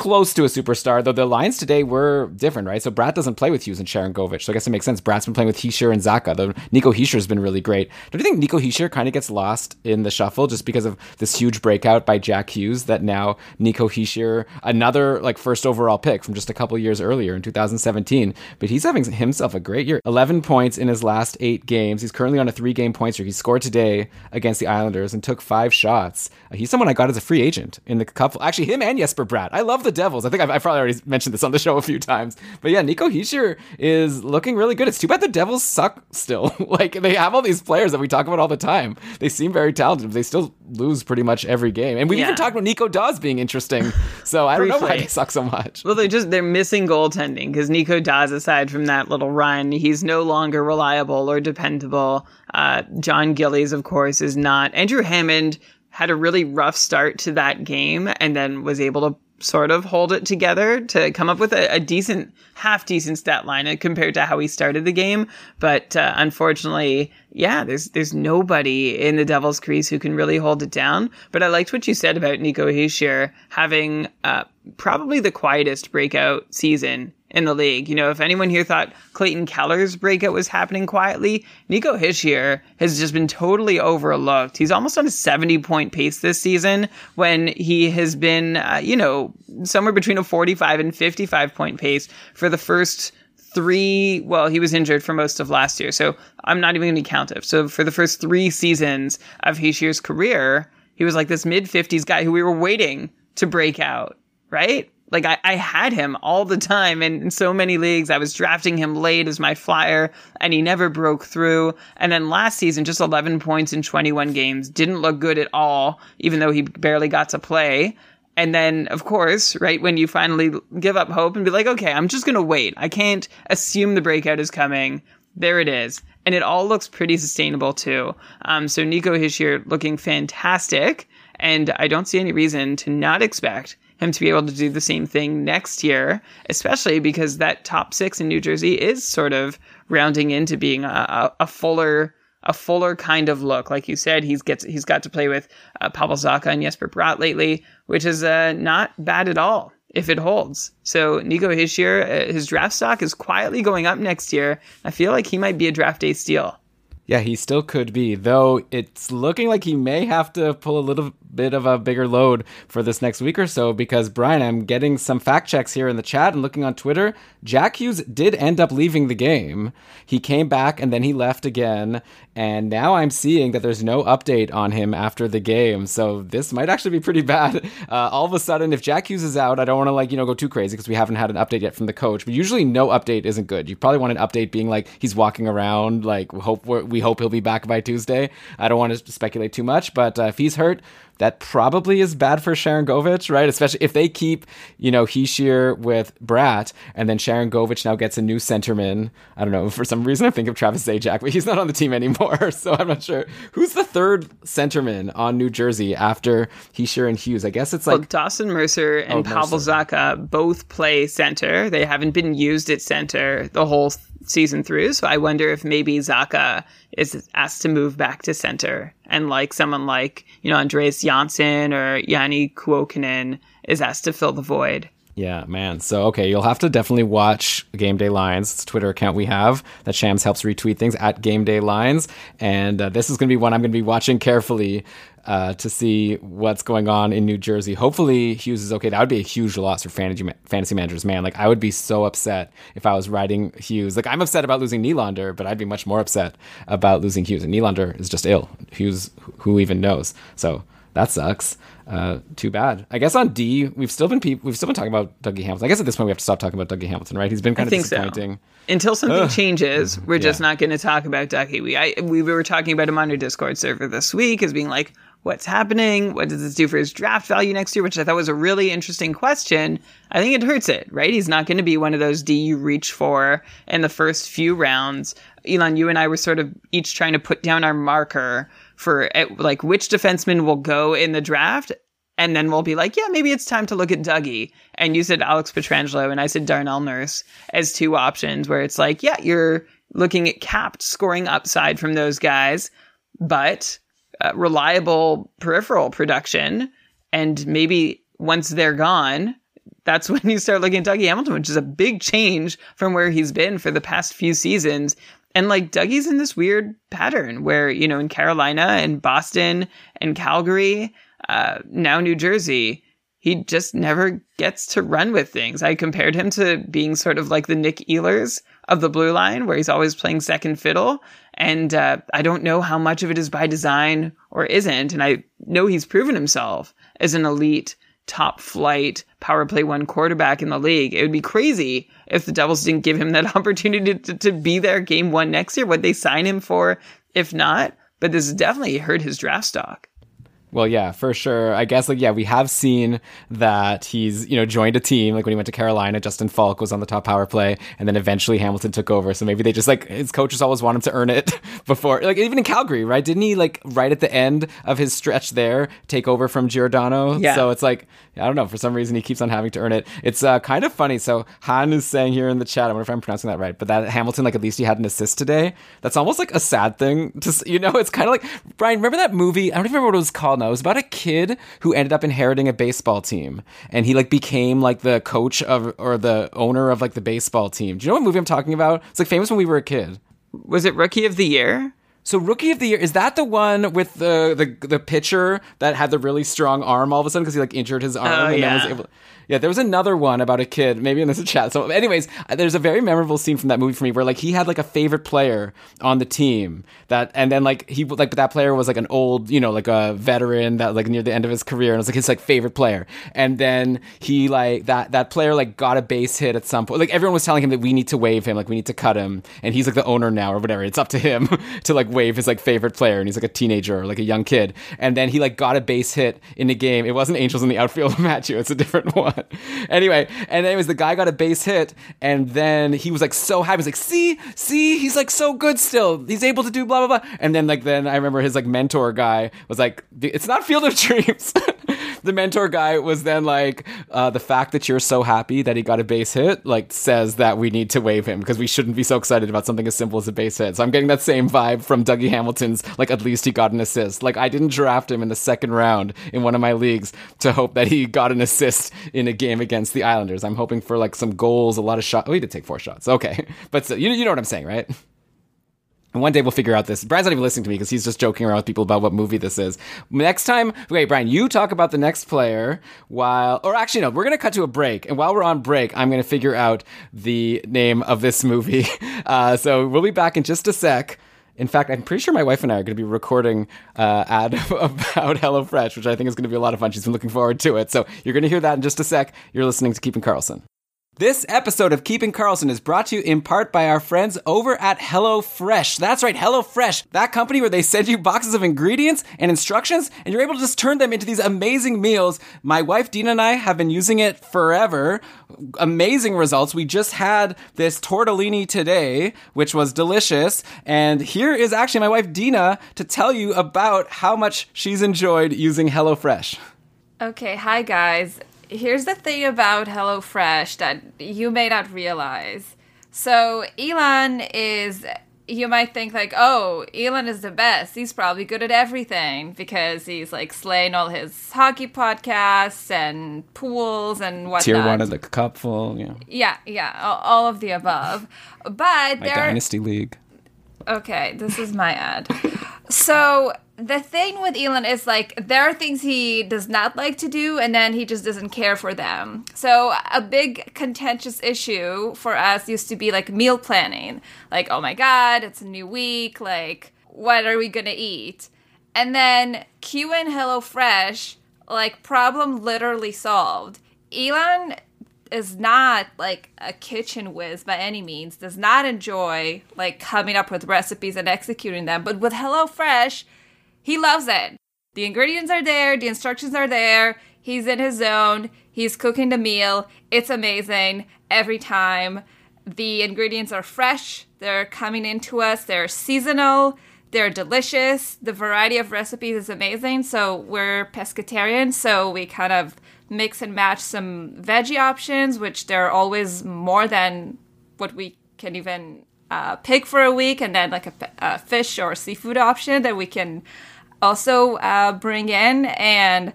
close to a superstar, though the lines today were different, right? So Bratt doesn't play with Hughes and Sharangovich. So I guess it makes sense. Bratt's been playing with Hischier and Zacha, though Nico Hischier's been really great. Don't you think Nico Hischier kind of gets lost in the shuffle just because of this huge breakout by Jack Hughes that now Nico Hischier, another like first overall pick from just a couple years earlier in 2017, but he's having himself a great year. 11 points in his last eight games. He's currently on a three game point streak. He scored today against the Islanders and took five shots. He's someone I got as a free agent in the couple. Actually, him and Jesper Bratt. I love the Devils. I think I've, I've probably already mentioned this on the show a few times. But yeah, Nico Hischier is looking really good. It's too bad the Devils suck still. like they have all these players that we talk about all the time. They seem very talented, but they still lose pretty much every game. And we Yeah. even talked about Nico Daws being interesting. So I don't know why they suck so much. Well, they're just they're missing goaltending because Nico Daws, aside from that little run, he's no longer reliable or dependable. Uh, Jon Gillies, of course, is not. Andrew Hammond had a really rough start to that game and then was able to sort of hold it together to come up with a, a decent, half decent stat line compared to how he started the game. But uh, unfortunately, yeah, there's there's nobody in the Devils' crease who can really hold it down. But I liked what you said about Nico Hischier having uh, probably the quietest breakout season in the league. You know, if anyone here thought Clayton Keller's breakout was happening quietly, Nico Hischier has just been totally overlooked. He's almost on a 70 point pace this season when he has been, uh, you know, somewhere between a 45 and 55 point pace for the first three well he was injured for most of last year so i'm not even going to count it so for the first three seasons of Hischier's career he was like this mid 50s guy who we were waiting to break out, right? Like I, I had him all the time and in so many leagues. I was drafting him late as my flyer and he never broke through. And then last season, just 11 points in 21 games. Didn't look good at all, even though he barely got to play. And then, of course, right when you finally give up hope and be like, okay, I'm just going to wait. I can't assume the breakout is coming. There it is. And it all looks pretty sustainable too. Um, so Nico Hischier looking fantastic. And I don't see any reason to not expect him to be able to do the same thing next year, especially because that top six in New Jersey is sort of rounding into being a, a, fuller a fuller kind of look. Like you said, he's gets he's got to play with uh, Pavel Zacha and Jesper Bratt lately, which is uh, not bad at all if it holds. So Nico Hischier, uh, his draft stock is quietly going up next year. I feel like he might be a draft day steal. Yeah, he still could be, though it's looking like he may have to pull a little bit of a bigger load for this next week or so because, Brian, I'm getting some fact checks here in the chat and looking on Twitter. Jack Hughes did end up leaving the game. He came back and then he left again. And now I'm seeing that there's no update on him after the game. So this might actually be pretty bad. Uh, all of a sudden, if Jack Hughes is out, I don't want to, like, you know, go too crazy because we haven't had an update yet from the coach. But usually, no update isn't good. You probably want an update being like he's walking around, like, hope we hope he'll be back by Tuesday. I don't want to speculate too much, but uh, if he's hurt, that probably is bad for Sharangovich, right? Especially if they keep, you know, Hischier with Bratt, and then Sharangovich now gets a new centerman. I don't know, for some reason I think of Travis Zajac, but he's not on the team anymore, so I'm not sure. Who's the third centerman on New Jersey after Hischier and Hughes? I guess it's like... Well, Dawson Mercer and oh, Pavel Zacha both play center. They haven't been used at center the whole season through, so I wonder if maybe Zacha is asked to move back to center and like someone like, you know, Andreas Johnsson or Janne Kuokkanen is asked to fill the void. Yeah, man. So, okay, you'll have to definitely watch Game Day Lines. It's a Twitter account we have that Shams helps retweet things at Game Day Lines. And uh, this is going to be one I'm going to be watching carefully uh, to see what's going on in New Jersey. Hopefully, Hughes is okay. That would be a huge loss for fantasy fantasy managers, man. Like I would be so upset if I was riding Hughes. Like I'm upset about losing Nylander, but I'd be much more upset about losing Hughes. And Nylander is just ill. Hughes, who even knows? So that sucks. Uh, too bad. I guess on D, we've still been pe- we've still been talking about Dougie Hamilton. I guess at this point we have to stop talking about Dougie Hamilton, right? He's been kind of disappointing. So. Until something changes, we're yeah. just not going to talk about Dougie. We I, we were talking about him on our Discord server this week as being like, what's happening? What does this do for his draft value next year? Which I thought was a really interesting question. I think it hurts it, right? He's not going to be one of those D you reach for in the first few rounds. Elon, you and I were sort of each trying to put down our marker for eh, like which defenseman will go in the draft. And then we'll be like, yeah, maybe it's time to look at Dougie. And you said Alex Pietrangelo and I said Darnell Nurse as two options where it's like, yeah, you're looking at capped scoring upside from those guys, but uh, reliable peripheral production. And maybe once they're gone, that's when you start looking at Dougie Hamilton, which is a big change from where he's been for the past few seasons. And like Dougie's in this weird pattern where, you know, in Carolina and Boston and Calgary, uh, now New Jersey, he just never gets to run with things. I compared him to being sort of like the Nick Ehlers of the blue line, where he's always playing second fiddle. And uh, I don't know how much of it is by design or isn't. And I know he's proven himself as an elite, top flight power play one quarterback in the league. It would be crazy if the Devils didn't give him that opportunity to, to be there game one next year. What they sign him for, if not? But this definitely hurt his draft stock. Well, yeah, for sure. I guess like yeah, we have seen that he's you know joined a team like when he went to Carolina. Justin Faulk was on the top power play, and then eventually Hamilton took over. So maybe they just like his coaches always want him to earn it before, like even in Calgary, right? Didn't he like right at the end of his stretch there take over from Giordano? Yeah. So it's like I don't know. For some reason, he keeps on having to earn it. It's uh, kind of funny. So Han is saying here in the chat, I wonder if I'm pronouncing that right, but that Hamilton like at least he had an assist today. That's almost like a sad thing to you know. It's kind of like Brian. Remember that movie? I don't even remember what it was called now. It was about a kid who ended up inheriting a baseball team, and he like became like the coach of or the owner of like the baseball team. Do you know what movie I'm talking about? It's like famous when we were a kid. Was it Rookie of the Year? So rookie of the year is that the one with the the the pitcher that had the really strong arm all of a sudden because he like injured his arm Oh, and then yeah. was able. Yeah, there was another one about a kid. Maybe in this chat. So, anyways, uh, there's a very memorable scene from that movie for me where like he had like a favorite player on the team that, and then like he like that player was like an old, you know, like a veteran that like near the end of his career, and it was like his like favorite player. And then he like that that player like got a base hit at some point. Like everyone was telling him that we need to waive him, like we need to cut him, and he's like the owner now or whatever. It's up to him to like waive his like favorite player, and he's like a teenager or like a young kid. And then he like got a base hit in the game. It wasn't Angels in the outfield Matthew. It's a different one. anyway, and anyways, the guy got a base hit, and then he was like so happy. He's like, see, see, he's like so good still. He's able to do blah blah blah. And then like then I remember his like mentor guy was like, it's not Field of Dreams. the mentor guy was then like, uh, the fact that you're so happy that he got a base hit like says that we need to waive him because we shouldn't be so excited about something as simple as a base hit. So I'm getting that same vibe from Dougie Hamilton's like at least he got an assist. Like I didn't draft him in the second round in one of my leagues to hope that he got an assist in a game against the Islanders. I'm hoping for like some goals, a lot of shots. Oh, he did take four shots. Okay, but so, you you know what I'm saying, right? And one day we'll figure out this. Brian's not even listening to me because he's just joking around with people about what movie this is. Next time, wait, Brian, you talk about the next player while, or actually, no, we're going to cut to a break. And while we're on break, I'm going to figure out the name of this movie. Uh, so we'll be back in just a sec. In fact, I'm pretty sure my wife and I are going to be recording uh, ad about HelloFresh, which I think is going to be a lot of fun. She's been looking forward to it. So you're going to hear that in just a sec. You're listening to Keeping Karlsson. This episode of Keeping Karlsson is brought to you in part by our friends over at HelloFresh. That's right, HelloFresh, that company where they send you boxes of ingredients and instructions, and you're able to just turn them into these amazing meals. My wife Dina and I have been using it forever. Amazing results. We just had this tortellini today, which was delicious. And here is actually my wife Dina to tell you about how much she's enjoyed using HelloFresh. Okay, hi guys. Here's the thing about HelloFresh that you may not realize. So, Elon is, you might think, like, oh, Elon is the best. He's probably good at everything because he's like slaying all his hockey podcasts and pools and whatnot. Tier one of the Cupful, yeah. Yeah, yeah, all, all of the above. But My there, Dynasty League. Okay, this is my ad. So the thing with Elon is like there are things he does not like to do and then he just doesn't care for them. So a big contentious issue for us used to be like meal planning. Like, oh my god, it's a new week, like what are we to eat? And then Q and HelloFresh, like problem literally solved. Elon is not like a kitchen whiz by any means, does not enjoy like coming up with recipes and executing them. But with HelloFresh, he loves it. The ingredients are there, the instructions are there, he's in his zone, he's cooking the meal. It's amazing every time. The ingredients are fresh, they're coming into us, they're seasonal, they're delicious. The variety of recipes is amazing. So we're pescatarian, so we kind of mix and match some veggie options, which they're always more than what we can even uh, pig for a week, and then like a, a fish or a seafood option that we can also uh, bring in. And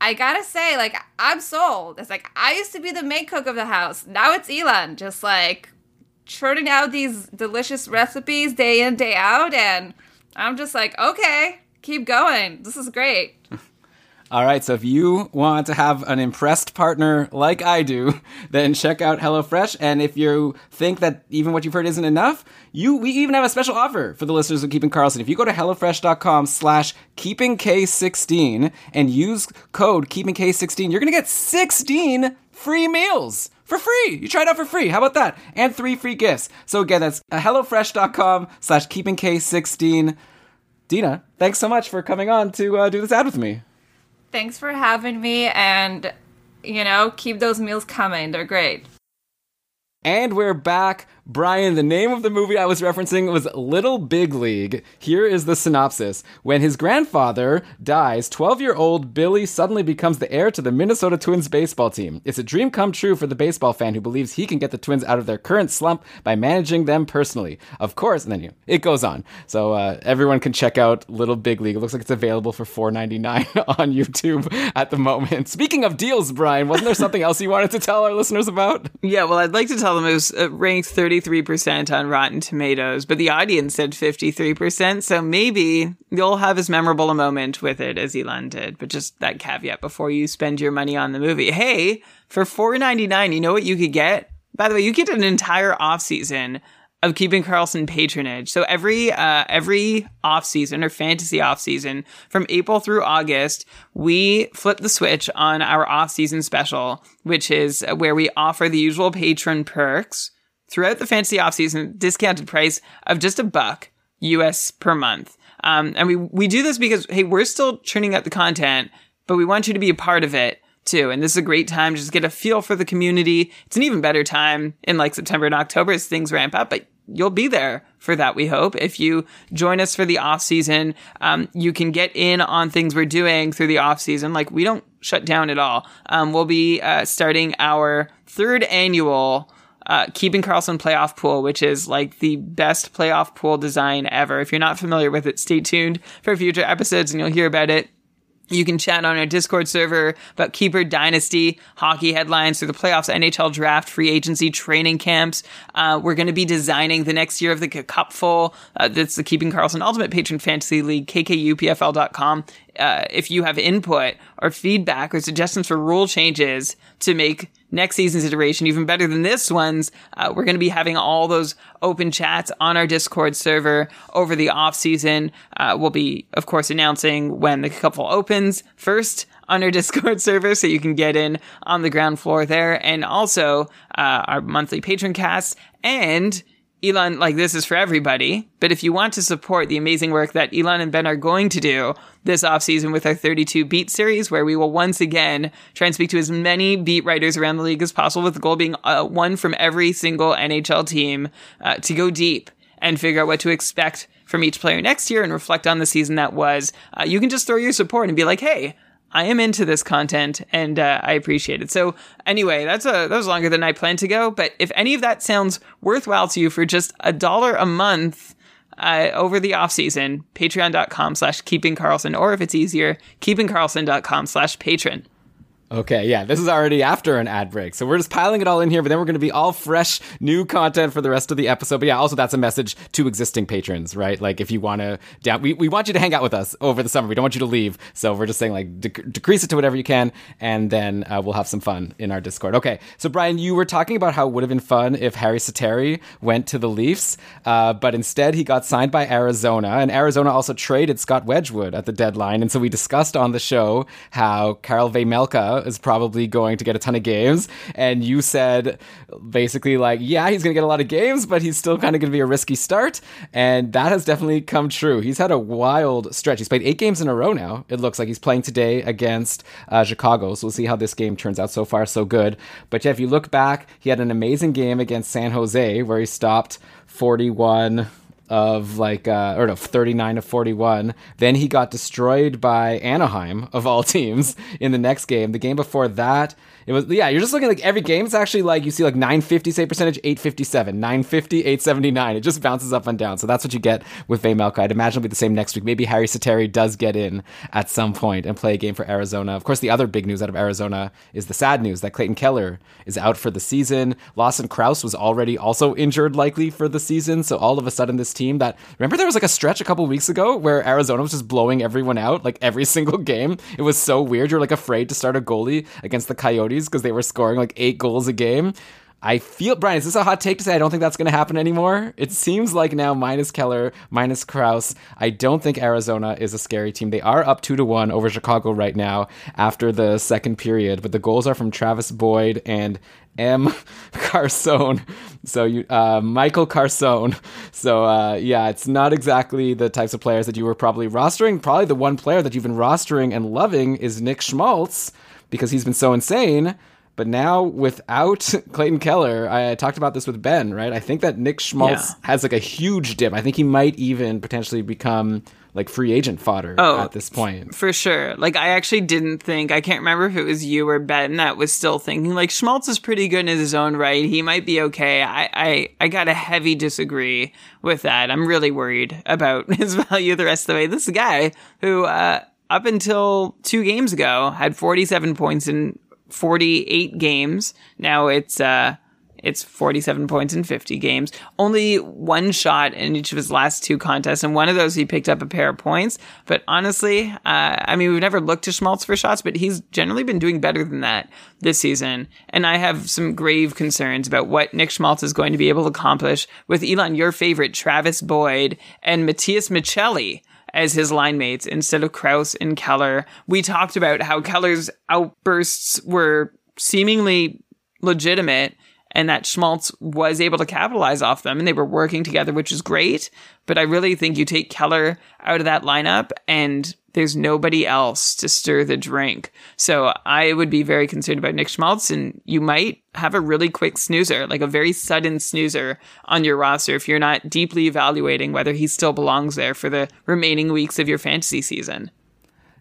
I gotta say, like, I'm sold. It's like I used to be the main cook of the house. Now it's Elon, just like churning out these delicious recipes day in, day out. And I'm just like, okay, keep going. This is great. All right, so if you want to have an impressed partner like I do, then check out HelloFresh. And if you think that even what you've heard isn't enough, you we even have a special offer for the listeners of Keeping Karlsson. If you go to HelloFresh.com slash KeepingK16 and use code KeepingK16, you're going to get 16 free meals for free. You try it out for free. How about that? And three free gifts. So again, that's HelloFresh.com slash KeepingK16. Dina, thanks so much for coming on to uh, do this ad with me. Thanks for having me, and you know, keep those meals coming. They're great. And we're back. Brian, the name of the movie I was referencing was Little Big League. Here is the synopsis. When his grandfather dies, 12 year old Billy suddenly becomes the heir to the Minnesota Twins baseball team. It's a dream come true for the baseball fan who believes he can get the Twins out of their current slump by managing them personally. Of course, and then you, it goes on. So uh, everyone can check out Little Big League. It looks like it's available for $4.99 on YouTube at the moment. Speaking of deals, Brian, wasn't there something else you wanted to tell our listeners about? Yeah, well, I'd like to tell them it was uh, ranked 30 43% on Rotten Tomatoes, but the audience said 53%. So maybe you'll have as memorable a moment with it as Elon did. But just that caveat before you spend your money on the movie. Hey, for $4.99, you know what you could get? By the way, you get an entire off season of keeping Karlsson patronage. So every uh, every off season or fantasy off season from April through August, we flip the switch on our off season special, which is where we offer the usual patron perks throughout the fantasy off season, discounted price of just a buck US per month. Um, and we we do this because hey, we're still churning out the content, but we want you to be a part of it too. And this is a great time to just get a feel for the community. It's an even better time in like September and October as things ramp up, but you'll be there for that. We hope if you join us for the off season, um, you can get in on things we're doing through the off season. Like we don't shut down at all. Um, we'll be uh, starting our third annual. Uh, keeping Karlsson playoff pool, which is like the best playoff pool design ever. If you're not familiar with it, stay tuned for future episodes and you'll hear about it. You can chat on our Discord server about Keeper Dynasty, hockey headlines through the playoffs, NHL draft, free agency, training camps. Uh, we're going to be designing the next year of the Cupful. Uh, that's the Keeping Carlson Ultimate Patron Fantasy League, kkupfl.com. Uh, if you have input or feedback or suggestions for rule changes to make next season's iteration even better than this one's, uh, we're going to be having all those open chats on our Discord server over the off season. Uh, we'll be, of course, announcing when the couple opens first on our Discord server, so you can get in on the ground floor there, and also uh, our monthly patron cast and Elon, like this is for everybody, but if you want to support the amazing work that Elon and Ben are going to do this offseason with our 32 beat series, where we will once again try and speak to as many beat writers around the league as possible, with the goal being uh, one from every single NHL team uh, to go deep and figure out what to expect from each player next year and reflect on the season that was. Uh, you can just throw your support and be like, hey, I am into this content and uh, I appreciate it. So anyway, that's a that was longer than I planned to go. But if any of that sounds worthwhile to you for just a dollar a month uh, over the off season, patreon.com slash keeping Karlsson, or if it's easier, keepingkarlsson.com slash patron. Okay, yeah, this is already after an ad break. So we're just piling it all in here, but then we're going to be all fresh, new content for the rest of the episode. But yeah, also that's a message to existing patrons, right? Like if you want to down, we, we want you to hang out with us over the summer. We don't want you to leave. So we're just saying like dec- decrease it to whatever you can, and then uh, we'll have some fun in our Discord. Okay, so Brian, you were talking about how it would have been fun if Harri Sateri went to the Leafs, uh, but instead he got signed by Arizona, and Arizona also traded Scott Wedgewood at the deadline. And so we discussed on the show how Karel Vejmelka is probably going to get a ton of games. And you said basically like, yeah, he's going to get a lot of games, but he's still kind of going to be a risky start. And that has definitely come true. He's had a wild stretch. He's played eight games in a row now. It looks like he's playing today against uh, Chicago. So we'll see how this game turns out. So far, so good. But yeah, if you look back, he had an amazing game against San Jose where he stopped 41 of like uh, or no 39 to 41 then he got destroyed by anaheim of all teams in the next game. The game before that it was yeah you're just looking like every game it's actually like you see like 950 save percentage 857 950 879 it just bounces up and down. So that's what you get with Vejmelka I'd imagine it'll be the same next week. Maybe Harri Sateri does get in at some point and play a game for Arizona. Of course the other big news out of Arizona is the sad news that Clayton Keller is out for the season. Lawson Crouse was already also injured likely for the season. So all of a sudden this team that remember there was like a stretch a couple weeks ago where Arizona was just blowing everyone out like every single game? It was so weird. You're like afraid to start a goalie against the Coyotes because they were scoring like eight goals a game. I feel, Brian, is this a hot take to say I don't think that's going to happen anymore? It seems like now, minus Keller, minus Crouse, I don't think Arizona is a scary team. They are up two to one over Chicago right now after the second period, but the goals are from Travis Boyd and M. Carson. So you, uh, Michael Carson. So uh, yeah, it's not exactly the types of players that you were probably rostering. Probably the one player that you've been rostering and loving is Nick Schmaltz because he's been so insane. But now without Clayton Keller, I, talked about this with Ben, right? I think that Nick Schmaltz Yeah. has like a huge dip. I think he might even potentially become like free agent fodder Oh, at this point. For sure. Like, I actually didn't think, I can't remember if it was you or Ben that was still thinking, like, Schmaltz is pretty good in his own right. He might be okay. I, I, I got a heavy disagree with that. I'm really worried about his value the rest of the way. This guy who, uh, up until two games ago had 47 points in 48 games. Now it's, uh, It's 47 points in 50 games. Only one shot in each of his last two contests, and one of those he picked up a pair of points. But honestly, uh, I mean, we've never looked to Schmaltz for shots, but he's generally been doing better than that this season. And I have some grave concerns about what Nick Schmaltz is going to be able to accomplish with Elon, your favorite, Travis Boyd, and Matias Maccelli as his line mates instead of Crouse and Keller. We talked about how Keller's outbursts were seemingly legitimate and that Schmaltz was able to capitalize off them and they were working together, which is great. But I really think you take Keller out of that lineup and there's nobody else to stir the drink. So I would be very concerned about Nick Schmaltz and you might have a really quick snoozer, like a very sudden snoozer on your roster if you're not deeply evaluating whether he still belongs there for the remaining weeks of your fantasy season.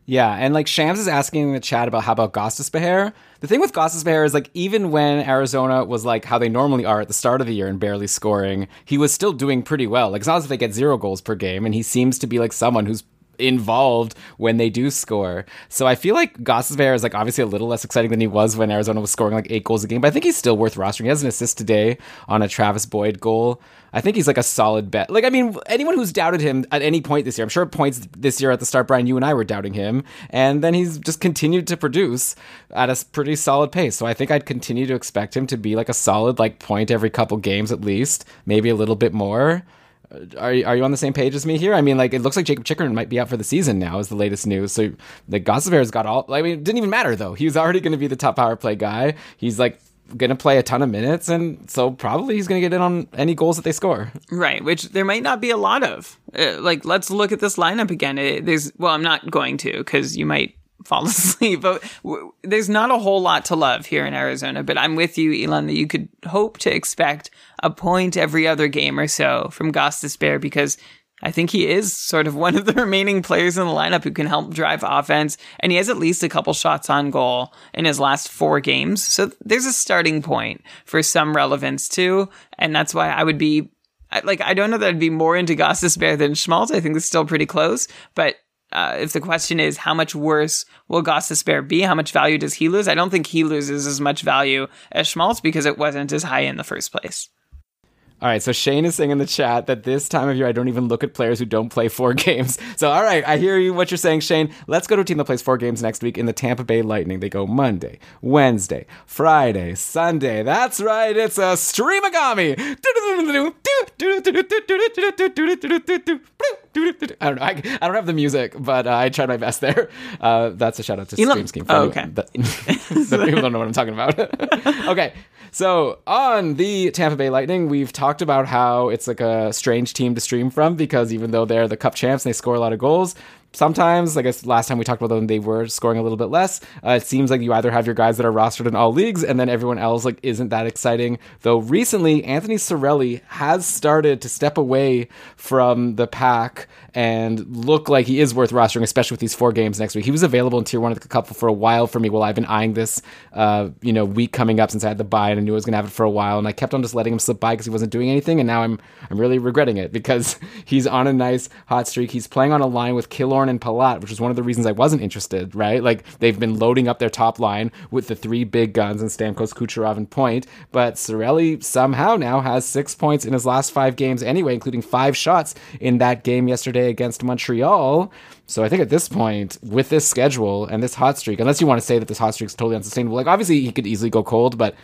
Yeah, and like Shams is asking in the chat about how about Gostisbehere. The thing with Gostisbehere is like even when Arizona was like how they normally are at the start of the year and barely scoring, he was still doing pretty well. Like it's not as if they get zero goals per game, and he seems to be like someone who's involved when they do score. So I feel like Gostisbehere is like obviously a little less exciting than he was when Arizona was scoring like eight goals a game, but I think he's still worth rostering. He has an assist today on a Travis Boyd goal. I think he's like a solid bet. Like I mean, anyone who's doubted him at any point this year, I'm sure points this year at the start, Brian, you and I were doubting him, and then he's just continued to produce at a pretty solid pace. So I think I'd continue to expect him to be like a solid like point every couple games at least, maybe a little bit more are are you on the same page as me here? I mean, like it looks like Jakob Chychrun might be out for the season now, is the latest news. So the Gostisbehere's got all. I mean, it didn't even matter though. He was already going to be the top power play guy. He's like going to play a ton of minutes, and so probably he's going to get in on any goals that they score. Right, which there might not be a lot of. Uh, like, let's look at this lineup again. It, there's well, I'm not going to because you might fall asleep. But w- there's not a whole lot to love here in Arizona. But I'm with you, Elon, that you could hope to expect a point every other game or so from Gostisbehere because I think he is sort of one of the remaining players in the lineup who can help drive offense, and he has at least a couple shots on goal in his last four games. So there's a starting point for some relevance too, and that's why I would be like I don't know that I'd be more into Gostisbehere than Schmaltz. I think it's still pretty close, but uh, if the question is how much worse will Gostisbehere be, how much value does he lose? I don't think he loses as much value as Schmaltz because it wasn't as high in the first place. All right, so Shane is saying in the chat that this time of year I don't even look at players who don't play four games. So, all right, I hear you what you're saying, Shane. Let's go to a team that plays four games next week in the Tampa Bay Lightning. They go Monday, Wednesday, Friday, Sunday. That's right, it's a streamagami. I don't know. I, I don't have the music, but uh, I tried my best there. Uh, that's a shout out to Stream Scheme. Oh, okay. That, that people don't know what I'm talking about. okay. So on the Tampa Bay Lightning, we've talked about how it's like a strange team to stream from because even though they're the Cup champs and they score a lot of goals, sometimes, I guess last time we talked about them, they were scoring a little bit less. Uh, it seems like you either have your guys that are rostered in all leagues, and then everyone else like isn't that exciting. Though recently, Anthony Cirelli has started to step away from the pack and look like he is worth rostering, especially with these four games next week. He was available in tier one of the couple for a while for me while I've been eyeing this, uh, you know, week coming up since I had the buy and I knew I was going to have it for a while, and I kept on just letting him slip by because he wasn't doing anything, and now I'm I'm really regretting it because he's on a nice hot streak. He's playing on a line with Killorn and Palat, which is one of the reasons I wasn't interested. Right, like they've been loading up their top line with the three big guns and Stamkos, Kucherov, and Point, but Cirelli somehow now has six points in his last five games anyway, including five shots in that game yesterday against Montreal. So I think at this point, with this schedule and this hot streak, unless you want to say that this hot streak is totally unsustainable, like obviously he could easily go cold, but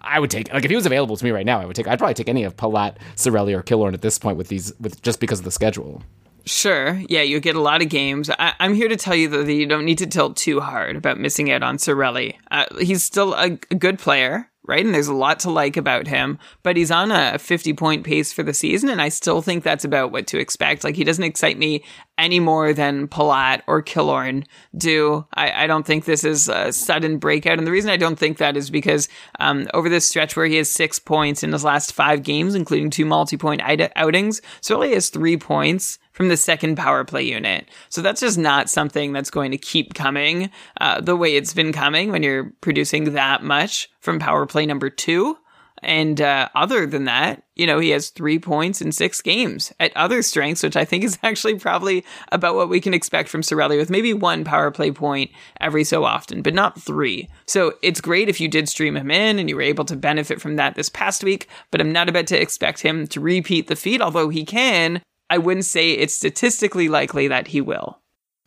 I would take like if he was available to me right now, I would take. I'd probably take any of Palat, Cirelli, or Killorn at this point with these with just because of the schedule. Sure. Yeah, you get a lot of games. I- am here to tell you though that you don't need to tilt too hard about missing out on Cirelli. Uh, he's still a, a good player, right? And there's a lot to like about him, but he's on a 50 point pace for the season, and I still think that's about what to expect. Like he doesn't excite me any more than Palat or Killorn do. I, I don't think this is a sudden breakout, and the reason I don't think that is because um, over this stretch where he has six points in his last five games, including two multi point outings, Cirelli has three points from the second power play unit. So that's just not something that's going to keep coming uh, the way it's been coming when you're producing that much from power play number two. And uh, other than that, you know, he has three points in six games at other strengths, which I think is actually probably about what we can expect from Cirelli with maybe one power play point every so often, but not three. So it's great if you did stream him in and you were able to benefit from that this past week, but I'm not about to expect him to repeat the feat, although he can. I wouldn't say it's statistically likely that he will.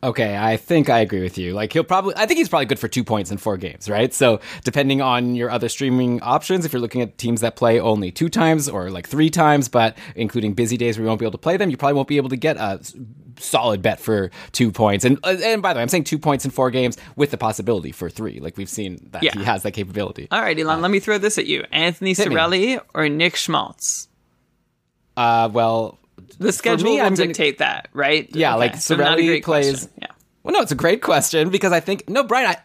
Okay, I think I agree with you. Like he'll probably I think he's probably good for 2 points in 4 games, right? So, depending on your other streaming options, if you're looking at teams that play only 2 times or like 3 times, but including busy days where you won't be able to play them, you probably won't be able to get a solid bet for 2 points. And uh, and by the way, I'm saying 2 points in 4 games with the possibility for 3. Like we've seen that Yeah. he has that capability. All right, Elon, let me throw this at you. Anthony Hit me. Or Nick Schmaltz? Uh well, The schedule me, will I'm gonna- dictate that, right? Yeah, like, so not great plays- question. Yeah. Well, no, it's a great question because I think no, Brian, I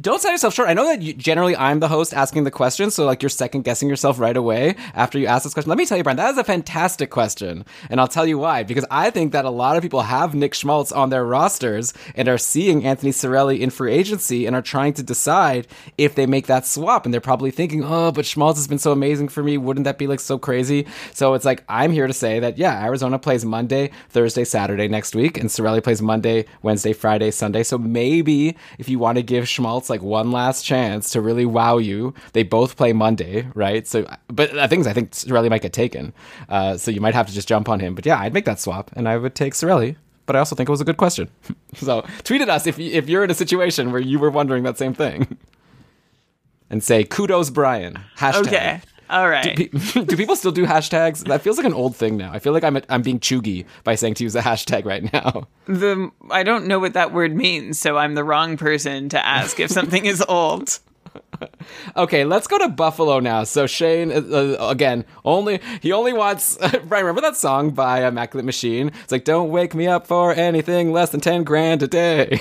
don't sell yourself short. I know that you, generally I'm the host asking the question, so like you're second guessing yourself right away after you ask this question. Let me tell you, Brian, that is a fantastic question, and I'll tell you why. Because I think that a lot of people have Nick Schmaltz on their rosters and are seeing Anthony Cirelli in free agency and are trying to decide if they make that swap, and they're probably thinking, oh, but Schmaltz has been so amazing for me. Wouldn't that be like so crazy? So it's like I'm here to say that yeah, Arizona plays Monday, Thursday, Saturday next week, and Cirelli plays Monday, Wednesday, Friday, Sunday. So maybe if you want to give Schmaltz like one last chance to really wow you, they both play Monday, right? So, but the thing is, I think Cirelli might get taken, uh, so you might have to just jump on him. But yeah, I'd make that swap, and I would take Cirelli. But I also think it was a good question. so tweet at us if you, if you're in a situation where you were wondering that same thing, and say kudos Brian hashtag. Okay. All right. Pe- do people still do hashtags? That feels like an old thing now. I feel like I'm I'm being chuggy by saying to use a hashtag right now. the I don't know what that word means, so I'm the wrong person to ask if something is old. Okay, let's go to Buffalo now. So Shane, uh, uh, again, only he only wants. Brian, remember that song by Immaculate Machine? It's like, "Don't wake me up for anything less than ten grand a day."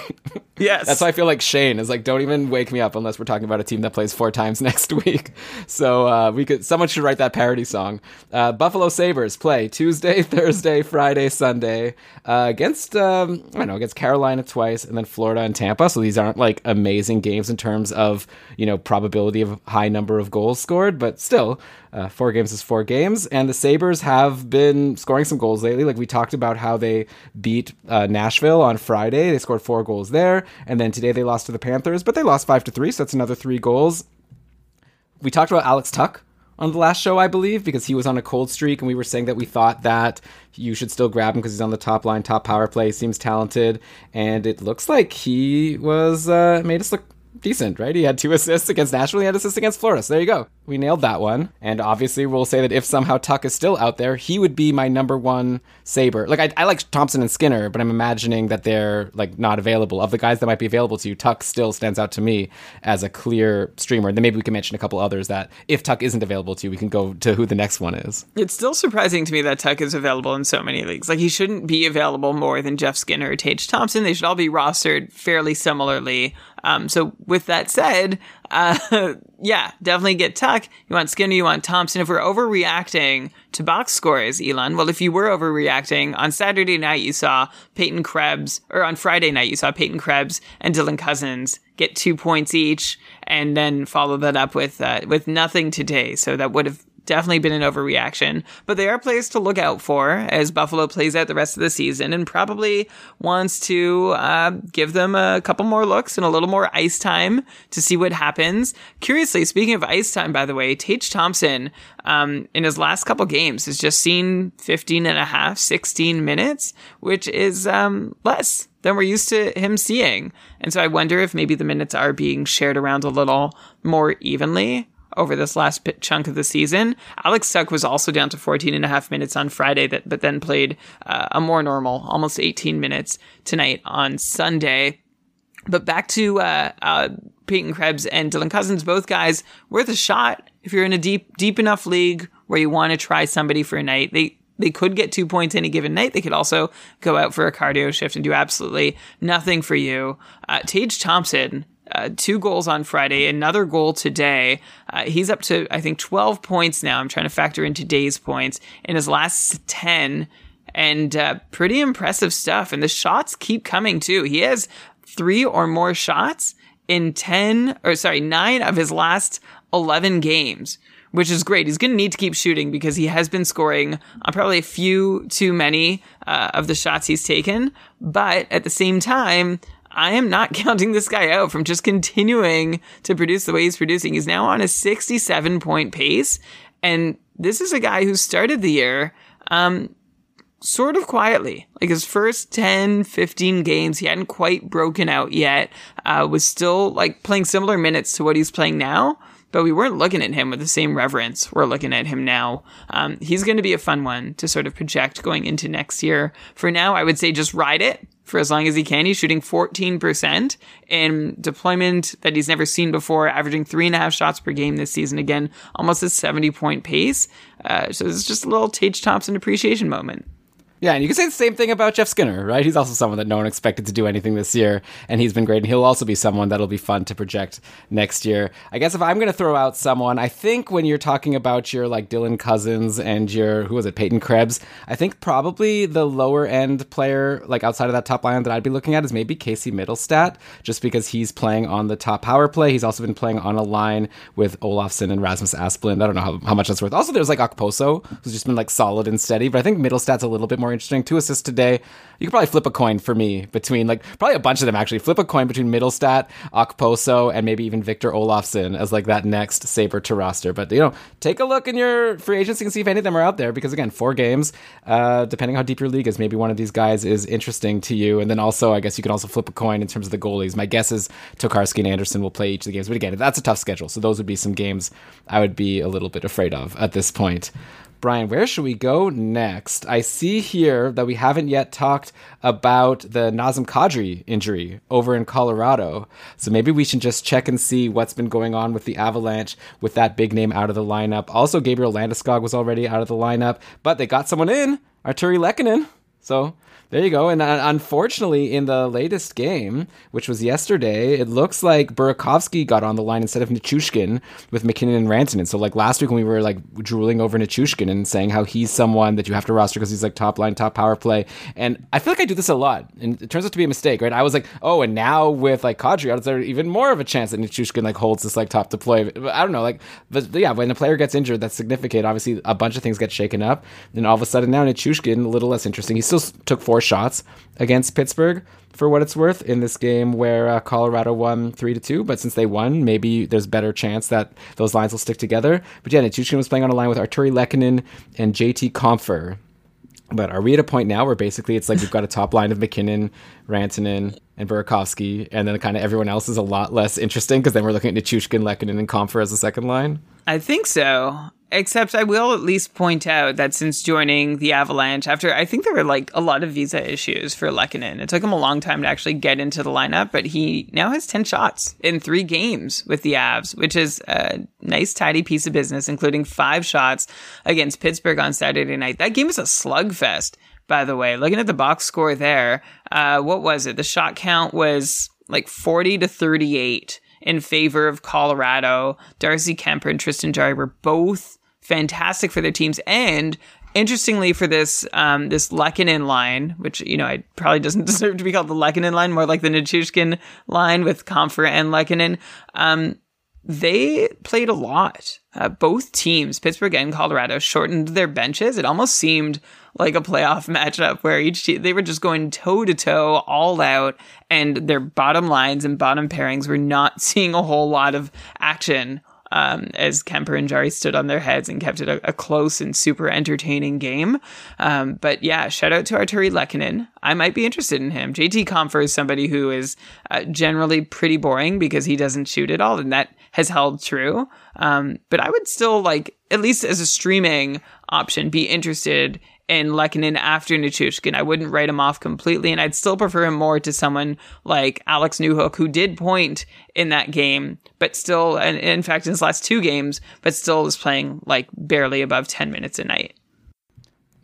Yes. That's why I feel like Shane is like, "Don't even wake me up unless we're talking about a team that plays four times next week." So uh, we could. Someone should write that parody song. Uh, Buffalo Sabres play Tuesday, Thursday, Friday, Sunday uh, against um, I don't know against Carolina twice, and then Florida and Tampa. So these aren't like amazing games in terms of you know probability of high number of goals scored, but still, uh, four games is four games. And the Sabres have been scoring some goals lately. Like we talked about how they beat uh, Nashville on Friday, they scored four goals there, and then today they lost to the Panthers, but they lost five to three, so that's another three goals we talked about Alex Tuch on the last show, I believe, because he was on a cold streak, and we were saying that we thought that you should still grab him because he's on the top line, top power play, seems talented, and it looks like he was uh, made us look decent, right? He had two assists against Nashville, he had assists against Florida. So there you go. We nailed that one. And obviously, we'll say that if somehow Tuch is still out there, he would be my number one saber. Like I, I like Thompson and Skinner, but I'm imagining that they're like not available. Of the guys that might be available to you, Tuch still stands out to me as a clear streamer. And then maybe we can mention a couple others that if Tuch isn't available to you, we can go to who the next one is. It's still surprising to me that Tuch is available in so many leagues. Like he shouldn't be available more than Jeff Skinner or Tage Thompson. They should all be rostered fairly similarly. Um, so with that said, uh, yeah, definitely get Tuch. You want Skinner, you want Thompson. If we're overreacting to box scores, Elon, well, if you were overreacting, on Saturday night you saw Peyton Krebs, or on Friday night you saw Peyton Krebs and Dylan Cozens get two points each, and then follow that up with uh, with nothing today. So that would have definitely been an overreaction, but they are players to look out for as Buffalo plays out the rest of the season and probably wants to uh, give them a couple more looks and a little more ice time to see what happens. Curiously, speaking of ice time, by the way, Tage Thompson um, in his last couple games has just seen 15 and a half, 16 minutes, which is um, less than we're used to him seeing. And so I wonder if maybe the minutes are being shared around a little more evenly over this last bit chunk of the season. Alex Tuch was also down to 14 and a half minutes on Friday, that, but then played uh, a more normal, almost 18 minutes tonight on Sunday. But back to uh, uh, Peyton Krebs and Dylan Cozens, both guys worth a shot if you're in a deep, deep enough league where you want to try somebody for a night. They they could get two points any given night. They could also go out for a cardio shift and do absolutely nothing for you. Uh, Tage Thompson uh, two goals on Friday, another goal today. Uh, he's up to, I think, 12 points now. I'm trying to factor in today's points in his last 10 and uh, pretty impressive stuff. And the shots keep coming too. He has three or more shots in 10 or sorry, nine of his last 11 games, which is great. He's going to need to keep shooting because he has been scoring on probably a few too many uh, of the shots he's taken. But at the same time, I am not counting this guy out from just continuing to produce the way he's producing. He's now on a 67 point pace. And this is a guy who started the year, um, sort of quietly. Like his first 10, 15 games, he hadn't quite broken out yet, uh, was still like playing similar minutes to what he's playing now. But we weren't looking at him with the same reverence we're looking at him now. Um, he's going to be a fun one to sort of project going into next year. For now, I would say just ride it for as long as he can. He's shooting 14% in deployment that he's never seen before, averaging three and a half shots per game this season. Again, almost a 70 point pace. Uh, so it's just a little Tage Thompson appreciation moment. Yeah, and you can say the same thing about Jeff Skinner, right? He's also someone that no one expected to do anything this year, and he's been great. And he'll also be someone that'll be fun to project next year. I guess if I'm going to throw out someone, I think when you're talking about your like Dylan Cozens and your who was it, Peyton Krebs, I think probably the lower end player, like outside of that top line that I'd be looking at, is maybe Casey Mittelstadt, just because he's playing on the top power play. He's also been playing on a line with Olofsson and Rasmus Asplund. I don't know how, how much that's worth. Also, there's like Okposo, who's just been like solid and steady, but I think Mittelstadt's a little bit more more interesting. Two assists today. You could probably flip a coin for me between like probably a bunch of them actually. Flip a coin between Mittelstadt, Okposo, and maybe even Victor Olofsson as like that next saber to roster. But you know, take a look in your free agency and see if any of them are out there. Because again, four games, uh, depending how deep your league is, maybe one of these guys is interesting to you. And then also, I guess you can also flip a coin in terms of the goalies. My guess is Tokarski and Anderson will play each of the games. But again, that's a tough schedule. So those would be some games I would be a little bit afraid of at this point. Brian, where should we go next? I see here that we haven't yet talked about the Nazem Kadri injury over in Colorado. So maybe we should just check and see what's been going on with the Avalanche with that big name out of the lineup. Also, Gabriel Landeskog was already out of the lineup, but they got someone in, Artturi Lehkonen. So there you go. And uh, unfortunately, in the latest game, which was yesterday, it looks like Burakovsky got on the line instead of Nichushkin with MacKinnon and Rantanen. So, like last week when we were like drooling over Nichushkin and saying how he's someone that you have to roster because he's like top line, top power play. And I feel like I do this a lot. And it turns out to be a mistake, right? I was like, oh, and now with like Kadri out, there even more of a chance that Nichushkin like holds this like top deploy. I don't know. Like, but yeah, when a player gets injured, that's significant. Obviously, a bunch of things get shaken up. And all of a sudden now Nichushkin, a little less interesting. He still took four shots against Pittsburgh for what it's worth in this game where uh, Colorado won three to two. But since they won, maybe there's better chance that those lines will stick together. But yeah, Nichushkin was playing on a line with Artturi Lehkonen and JT Compher. But are we at a point now where basically it's like we've got a top line of MacKinnon, Rantanen, and Burakovsky, and then kind of everyone else is a lot less interesting because then we're looking at Nichushkin, Lehkonen, and Compher as a second line? I think so. Except I will at least point out that since joining the Avalanche, after I think there were like a lot of visa issues for Lehkonen, it took him a long time to actually get into the lineup, but he now has 10 shots in three games with the Avs, which is a nice, tidy piece of business, including five shots against Pittsburgh on Saturday night. That game was a slugfest, by the way. Looking at the box score there, uh, what was it? The shot count was like 40 to 38 in favor of Colorado. Darcy Kuemper and Tristan Jarry were both fantastic for their teams. And interestingly, for this um, this Lehkonen line, which you know it probably doesn't deserve to be called the Lehkonen line, more like the Nichushkin line with Compher and Lehkonen. Um, they played a lot. Uh, both teams, Pittsburgh and Colorado, shortened their benches. It almost seemed like a playoff matchup where each team, they were just going toe to toe, all out, and their bottom lines and bottom pairings were not seeing a whole lot of action um, as Kuemper and Jarry stood on their heads and kept it a, a close and super entertaining game. Um, but yeah, shout out to Artturi Lehkonen. I might be interested in him. JT Compher is somebody who is uh, generally pretty boring because he doesn't shoot at all, and that has held true. Um, but I would still like, at least as a streaming option, be interested in Lehkonen after Nichushkin. I wouldn't write him off completely, and I'd still prefer him more to someone like Alex Newhook, who did point in that game, but still, and in fact, in his last two games, but still is playing like barely above 10 minutes a night.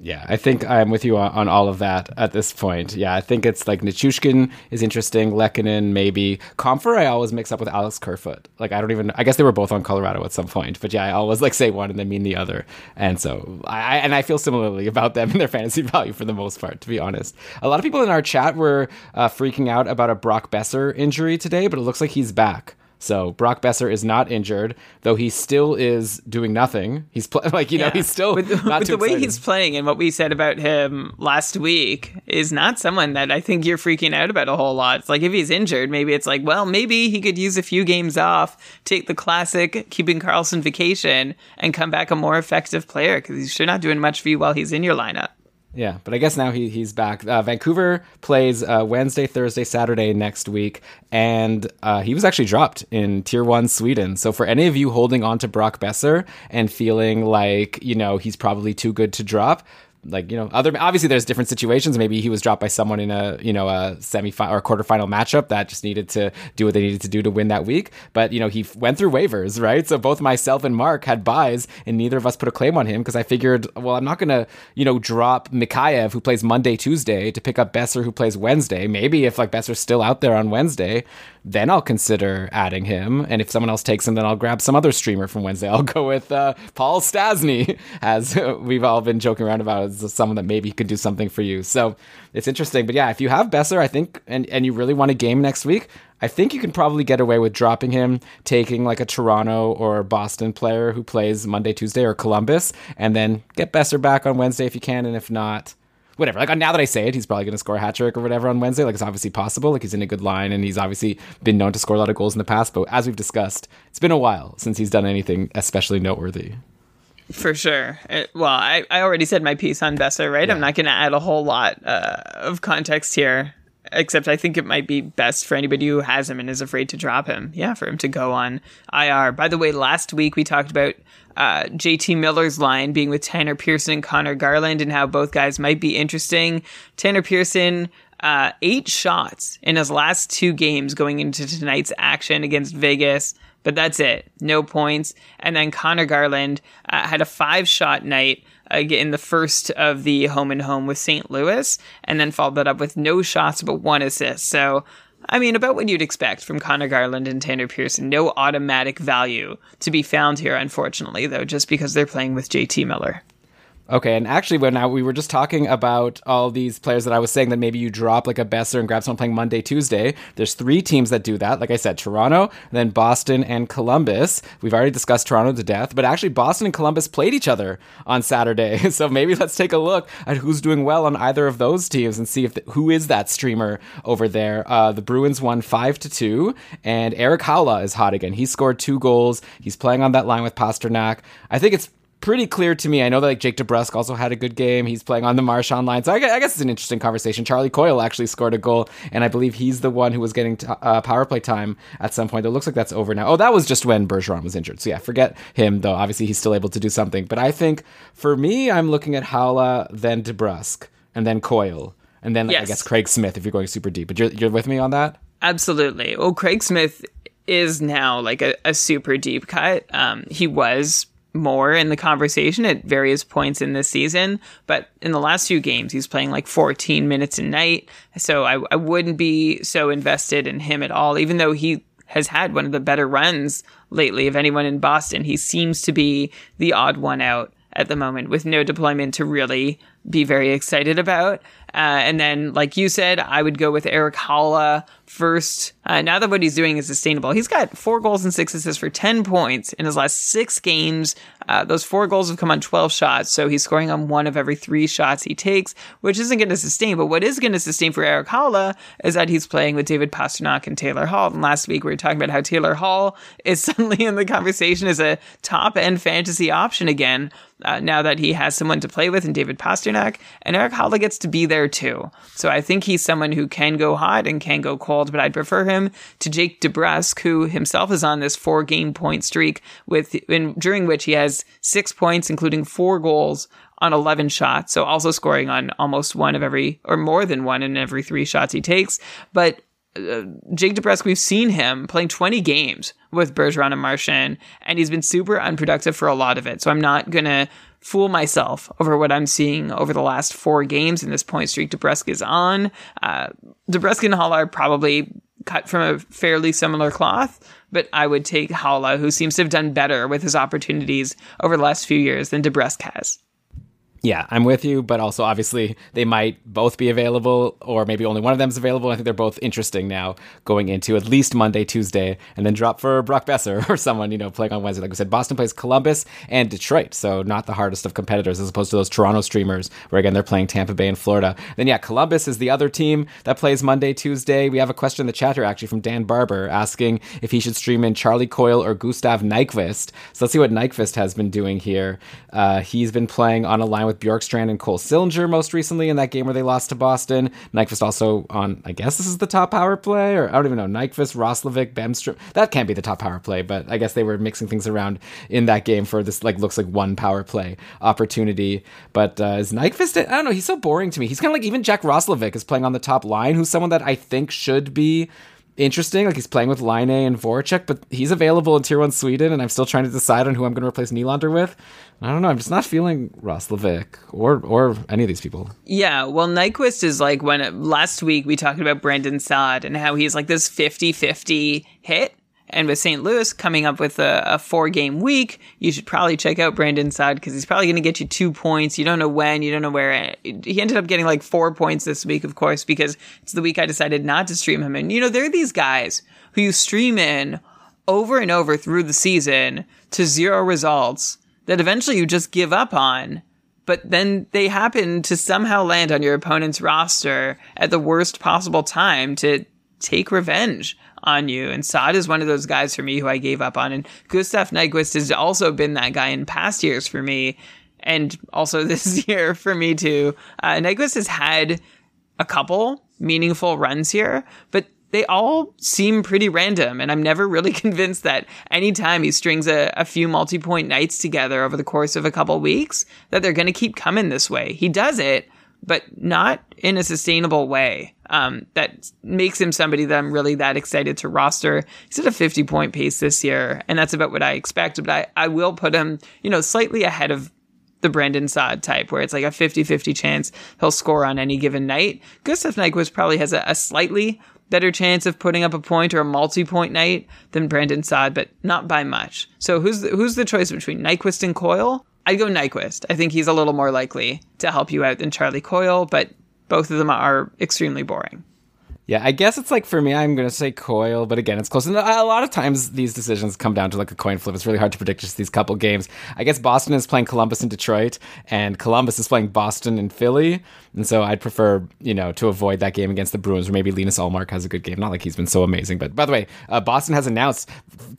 Yeah, I think I'm with you on, on, all of that at this point. Yeah, I think it's like Nichushkin is interesting, Lehkonen maybe. Compher I always mix up with Alex Kerfoot. Like I don't even I guess they were both on Colorado at some point. But yeah, I always like say one and then mean the other. And so I and I feel similarly about them and their fantasy value for the most part, to be honest. A lot of people in our chat were uh, freaking out about a Brock Boeser injury today, but it looks like he's back. So Brock Boeser is not injured, though he still is doing nothing. He's pl- like you know he's still with, not with too the way excited. he's playing and what we said about him last week is not someone that I think you're freaking out about a whole lot. It's like if he's injured, maybe it's like, well, maybe he could use a few games off, take the classic keeping Karlsson vacation, and come back a more effective player because he's sure not doing much for you while he's in your lineup. Yeah, but I guess now he he's back. Uh, Vancouver plays uh, Wednesday, Thursday, Saturday next week, and uh, he was actually dropped in Tier One Sweden. So for any of you holding on to Brock Boeser and feeling like you know he's probably too good to drop. Like you know, other obviously there's different situations. Maybe he was dropped by someone in a you know a semi or quarterfinal matchup that just needed to do what they needed to do to win that week. But you know he went through waivers, right? So both myself and Mark had buys, and neither of us put a claim on him because I figured, well, I'm not gonna you know drop Mikheyev who plays Monday, Tuesday to pick up Boeser who plays Wednesday. Maybe if like Boeser's still out there on Wednesday, then I'll consider adding him. And if someone else takes him, then I'll grab some other streamer from Wednesday. I'll go with uh, Paul Stastny, as we've all been joking around about as someone that maybe could do something for you. So it's interesting. But yeah, if you have Boeser, I think, and, and you really want a game next week, I think you can probably get away with dropping him, taking like a Toronto or Boston player who plays Monday, Tuesday, or Columbus, and then get Boeser back on Wednesday if you can. And if not, whatever. Like now that I say it, he's probably going to score a hat trick or whatever on Wednesday. Like it's obviously possible. Like he's in a good line and he's obviously been known to score a lot of goals in the past. But as we've discussed, it's been a while since he's done anything especially noteworthy. For sure. It- well, I, I already said my piece on Boeser, right? I'm not going to add a whole lot uh, of context here, except I think it might be best for anybody who has him and is afraid to drop him. Yeah, for him to go on IR. By the way, last week we talked about uh, JT Miller's line being with Tanner Pearson and Conor Garland and how both guys might be interesting. Tanner Pearson. Uh, eight shots in his last two games going into tonight's action against Vegas but that's it. No points. And then Conor Garland uh, had a five shot night uh, in the first of the home and home with St. Louis, and then followed that up with no shots but one assist. So, I mean, about what you'd expect from Conor Garland and Tanner Pearson. No automatic value to be found here, unfortunately, though, just because they're playing with JT Miller. Okay, and actually, when I, we were just talking about all these players that I was saying that maybe you drop like a Boeser and grab someone playing Monday, Tuesday. There's three teams that do that. Like I said, Toronto, then Boston and Columbus. We've already discussed Toronto to death, but actually, Boston and Columbus played each other on Saturday. So maybe let's take a look at who's doing well on either of those teams and see if the, who is that streamer over there. Uh, the Bruins won five to two, and Erik Haula is hot again. He scored two goals. He's playing on that line with Pastrnak. I think it's pretty clear to me. I know that like Jake DeBrusk also had a good game. He's playing on the Marchand line, so I guess, I guess it's an interesting conversation. Charlie Coyle actually scored a goal, and I believe he's the one who was getting t- uh, power play time at some point. It looks like that's over now. Oh, that was just when Bergeron was injured. So yeah, forget him though. Obviously, he's still able to do something. But I think for me, I'm looking at Haula, then DeBrusk, and then Coyle, and then like, I guess Craig Smith if you're going super deep. But you're you're with me on that. Absolutely. Well, Craig Smith is now like a, a super deep cut. Um, he was more in the conversation at various points in this season, but in the last few games, he's playing like 14 minutes a night. So I, I wouldn't be so invested in him at all, even though he has had one of the better runs lately of anyone in Boston. He seems to be the odd one out at the moment with no deployment to really be very excited about. Uh, and then, like you said, I would go with Erik Haula first. Uh, now that what he's doing is sustainable, he's got four goals and six assists for 10 points in his last six games. Uh, those four goals have come on 12 shots, so he's scoring on one of every three shots he takes, which isn't going to sustain. But what is going to sustain for Erik Haula is that he's playing with David Pastrnak and Taylor Hall. And last week we were talking about how Taylor Hall is suddenly in the conversation as a top end fantasy option again. Uh, now that he has someone to play with in David Pastrnak, and Erik Haula gets to be there too. So I think he's someone who can go hot and can go cold, but I'd prefer him to Jake DeBrusk, who himself is on this four game point streak with in, during which he has six points, including four goals on 11 shots. So also scoring on almost one of every, or more than one in every three shots he takes. But uh, Jake DeBrusk, we've seen him playing 20 games with Bergeron and Marchand, and he's been super unproductive for a lot of it. So I'm not going to fool myself over what I'm seeing over the last four games in this point streak DeBrusk is on. Uh, and Haula are probably cut from a fairly similar cloth, but I would take Haula, who seems to have done better with his opportunities over the last few years than DeBrusk has. Yeah, I'm with you, but also obviously they might both be available, or maybe only one of them is available. I think they're both interesting now going into at least Monday, Tuesday, and then drop for Brock Boeser or someone, you know, playing on Wednesday. Like we said, Boston plays Columbus and Detroit, so not the hardest of competitors as opposed to those Toronto streamers, where again they're playing Tampa Bay and Florida. Then, yeah, Columbus is the other team that plays Monday, Tuesday. We have a question in the chat here actually from Dan Barber asking if he should stream in Charlie Coyle or Gustav Nyquist. So let's see what Nyquist has been doing here. Uh, he's been playing on a line with Bjorkstrand and Cole Sillinger most recently in that game where they lost to Boston. Nyquist also on, I guess this is the top power play, or I don't even know. Nyquist, Roslovic, Bemstrom. That can't be the top power play, but I guess they were mixing things around in that game for this, like, looks like one power play opportunity. But uh, is Nyquist, I don't know, he's so boring to me. He's kind of like even Jack Roslovic is playing on the top line, who's someone that I think should be interesting. Like he's playing with Laine and Voracek, but he's available in Tier 1 Sweden, and I'm still trying to decide on who I'm going to replace Nylander with. I don't know. I'm just not feeling Roslovic or or any of these people. Yeah, well, Nyquist is like when last week we talked about Brandon Saad and how he's like this 50 50 hit. And with St. Louis coming up with a, a four game week, you should probably check out Brandon Saad because he's probably going to get you two points. You don't know when, you don't know where. He ended up getting like four points this week, of course, because it's the week I decided not to stream him. And, you know, there are these guys who you stream in over and over through the season to zero results that eventually you just give up on. But then they happen to somehow land on your opponent's roster at the worst possible time to take revenge on you. And Saad is one of those guys for me who I gave up on. And Gustav Nyquist has also been that guy in past years for me. And also this year for me too. Uh, Nyquist has had a couple meaningful runs here, but they all seem pretty random. And I'm never really convinced that anytime he strings a, a few multi point nights together over the course of a couple weeks, that they're going to keep coming this way. He does it, but not in a sustainable way. Um, that makes him somebody that I'm really that excited to roster. He's at a 50 point pace this year, and that's about what I expect. But I, I will put him, you know, slightly ahead of the Brandon Saad type, where it's like a 50 50 chance he'll score on any given night. Gustav Nyquist probably has a, a slightly better chance of putting up a point or a multi point night than Brandon Saad, but not by much. So who's the, who's the choice between Nyquist and Coyle? I'd go Nyquist. I think he's a little more likely to help you out than Charlie Coyle, but both of them are extremely boring. Yeah, I guess it's like for me, I'm going to say Coyle, but again, it's close. And a lot of times these decisions come down to like a coin flip. It's really hard to predict just these couple games. I guess Boston is playing Columbus in Detroit, and Columbus is playing Boston in Philly. And so I'd prefer, you know, to avoid that game against the Bruins, or maybe Linus Ullmark has a good game. Not like he's been so amazing. But by the way, uh, Boston has announced,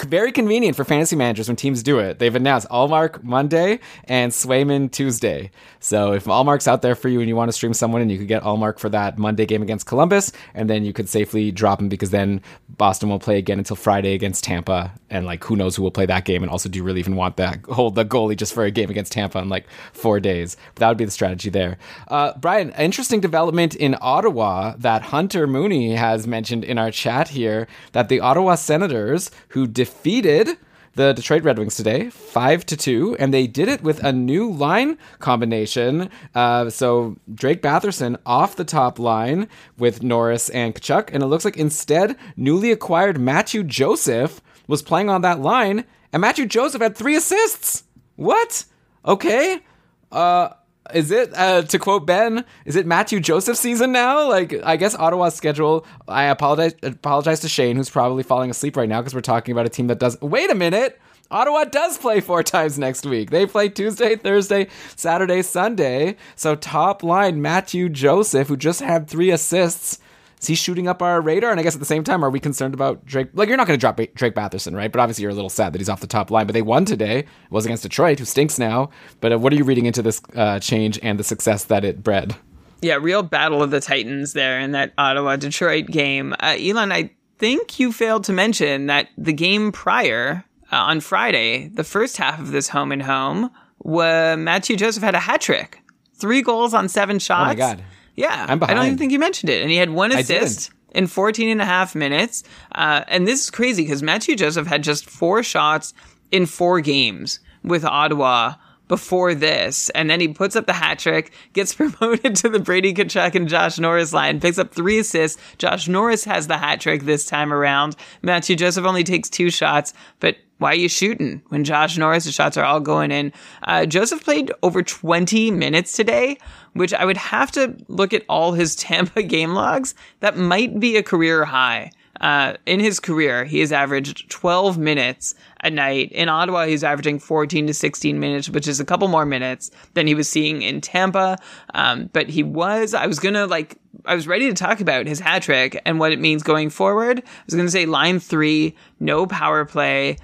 very convenient for fantasy managers when teams do it, they've announced Ullmark Monday and Swayman Tuesday. So if Ullmark's out there for you and you want to stream someone, and you could get Ullmark for that Monday game against Columbus, and then you could safely drop him because then Boston will play again until Friday against Tampa, and like who knows who will play that game. And also, do you really even want that hold the goalie just for a game against Tampa in like four days? But that would be the strategy there. Uh, Brian, interesting development in Ottawa that Hunter Mooney has mentioned in our chat here that the Ottawa Senators, who defeated the Detroit Red Wings today, five to two, and they did it with a new line combination. Uh, so Drake Batherson off the top line with Norris and Tkachuk, and it looks like instead newly acquired Matthew Joseph was playing on that line, and Matthew Joseph had three assists. What? Okay. Uh, is it uh, to quote Ben? Is it Matthew Joseph season now? Like, I guess Ottawa's schedule. I apologize. Apologize to Shane, who's probably falling asleep right now because we're talking about a team that does. Wait a minute. Ottawa does play four times next week. They play Tuesday, Thursday, Saturday, Sunday. So top line Matthew Joseph, who just had three assists. Is he shooting up our radar? And I guess at the same time, are we concerned about Drake? Like, you're not going to drop Drake Batherson, right? But obviously, you're a little sad that he's off the top line. But they won today. It was against Detroit, who stinks now. But uh, what are you reading into this uh, change and the success that it bred? Yeah, real battle of the Titans there in that Ottawa Detroit game. Uh, Elon, I think you failed to mention that the game prior uh, on Friday, the first half of this home and home, was Matthew Joseph had a hat trick, three goals on seven shots. Oh my god! Yeah, I'm I don't even think you mentioned it, and he had one assist in 14 and a half minutes. Uh, and this is crazy because Matthew Joseph had just four shots in four games with Ottawa before this, and then he puts up the hat trick, gets promoted to the Brady Tkachuk and Josh Norris line, picks up three assists. Josh Norris has the hat trick this time around. Matthew Joseph only takes two shots, but why are you shooting when Josh Norris' shots are all going in? Uh, Joseph played over 20 minutes today, which I would have to look at all his Tampa game logs. That might be a career high. Uh, in his career, he has averaged 12 minutes a night. In Ottawa, he's averaging 14 to 16 minutes, which is a couple more minutes than he was seeing in Tampa. Um, but he was, I was gonna like, I was ready to talk about his hat trick and what it means going forward. I was gonna say line three, no power play.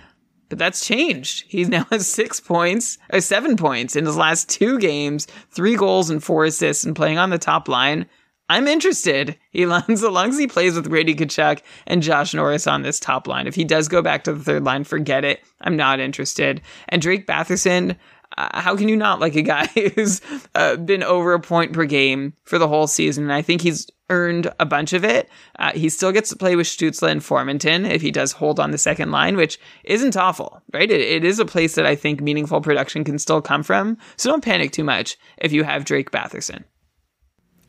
But that's changed. He's now has six points, or seven points in his last two games, three goals and four assists, and playing on the top line. I'm interested. Lands as long as he plays with Brady Tkachuk and Josh Norris on this top line. If he does go back to the third line, forget it. I'm not interested. And Drake Batherson, uh, how can you not like a guy who's uh, been over a point per game for the whole season? And I think he's earned a bunch of it. Uh, he still gets to play with Stutzle and Formenton if he does hold on the second line, which isn't awful, right? It, it is a place that I think meaningful production can still come from. So don't panic too much if you have Drake Batherson.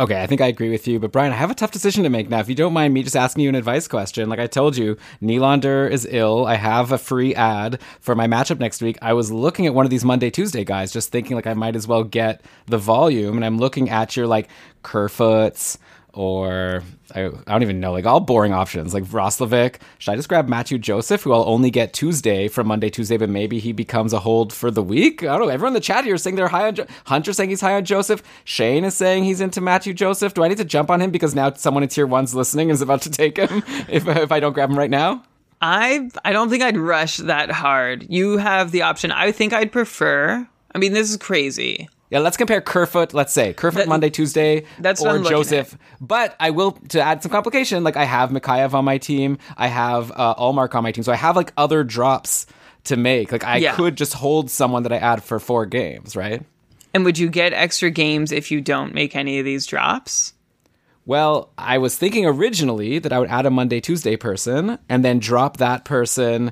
Okay, I think I agree with you, but Brian, I have a tough decision to make now. If you don't mind me just asking you an advice question, like I told you, Nylander is ill. I have a free ad for my matchup next week. I was looking at one of these Monday Tuesday guys, just thinking like I might as well get the volume, and I'm looking at your like Kerfoots, or I, I, don't even know, like all boring options, like Roslovic. Should I just grab Matthew Joseph, who I'll only get Tuesday from Monday, Tuesday, but maybe he becomes a hold for the week? I don't know. Everyone in the chat here is saying they're high on jo- Hunter saying he's high on Joseph. Shane is saying he's into Matthew Joseph. Do I need to jump on him because now someone in tier one's listening and is about to take him if, if I don't grab him right now? I I don't think I'd rush that hard. You have the option. I think I'd prefer. I mean, this is crazy. Yeah, let's compare Kerfoot, let's say Kerfoot That- Monday, Tuesday, that's or Joseph. But I will to add some complication. Like I have Mikheyev on my team, I have uh, Ullmark on my team, so I have like other drops to make. Like I Yeah. could just hold someone that I add for four games, right? And would you get extra games if you don't make any of these drops? Well, I was thinking originally that I would add a Monday, Tuesday person and then drop that person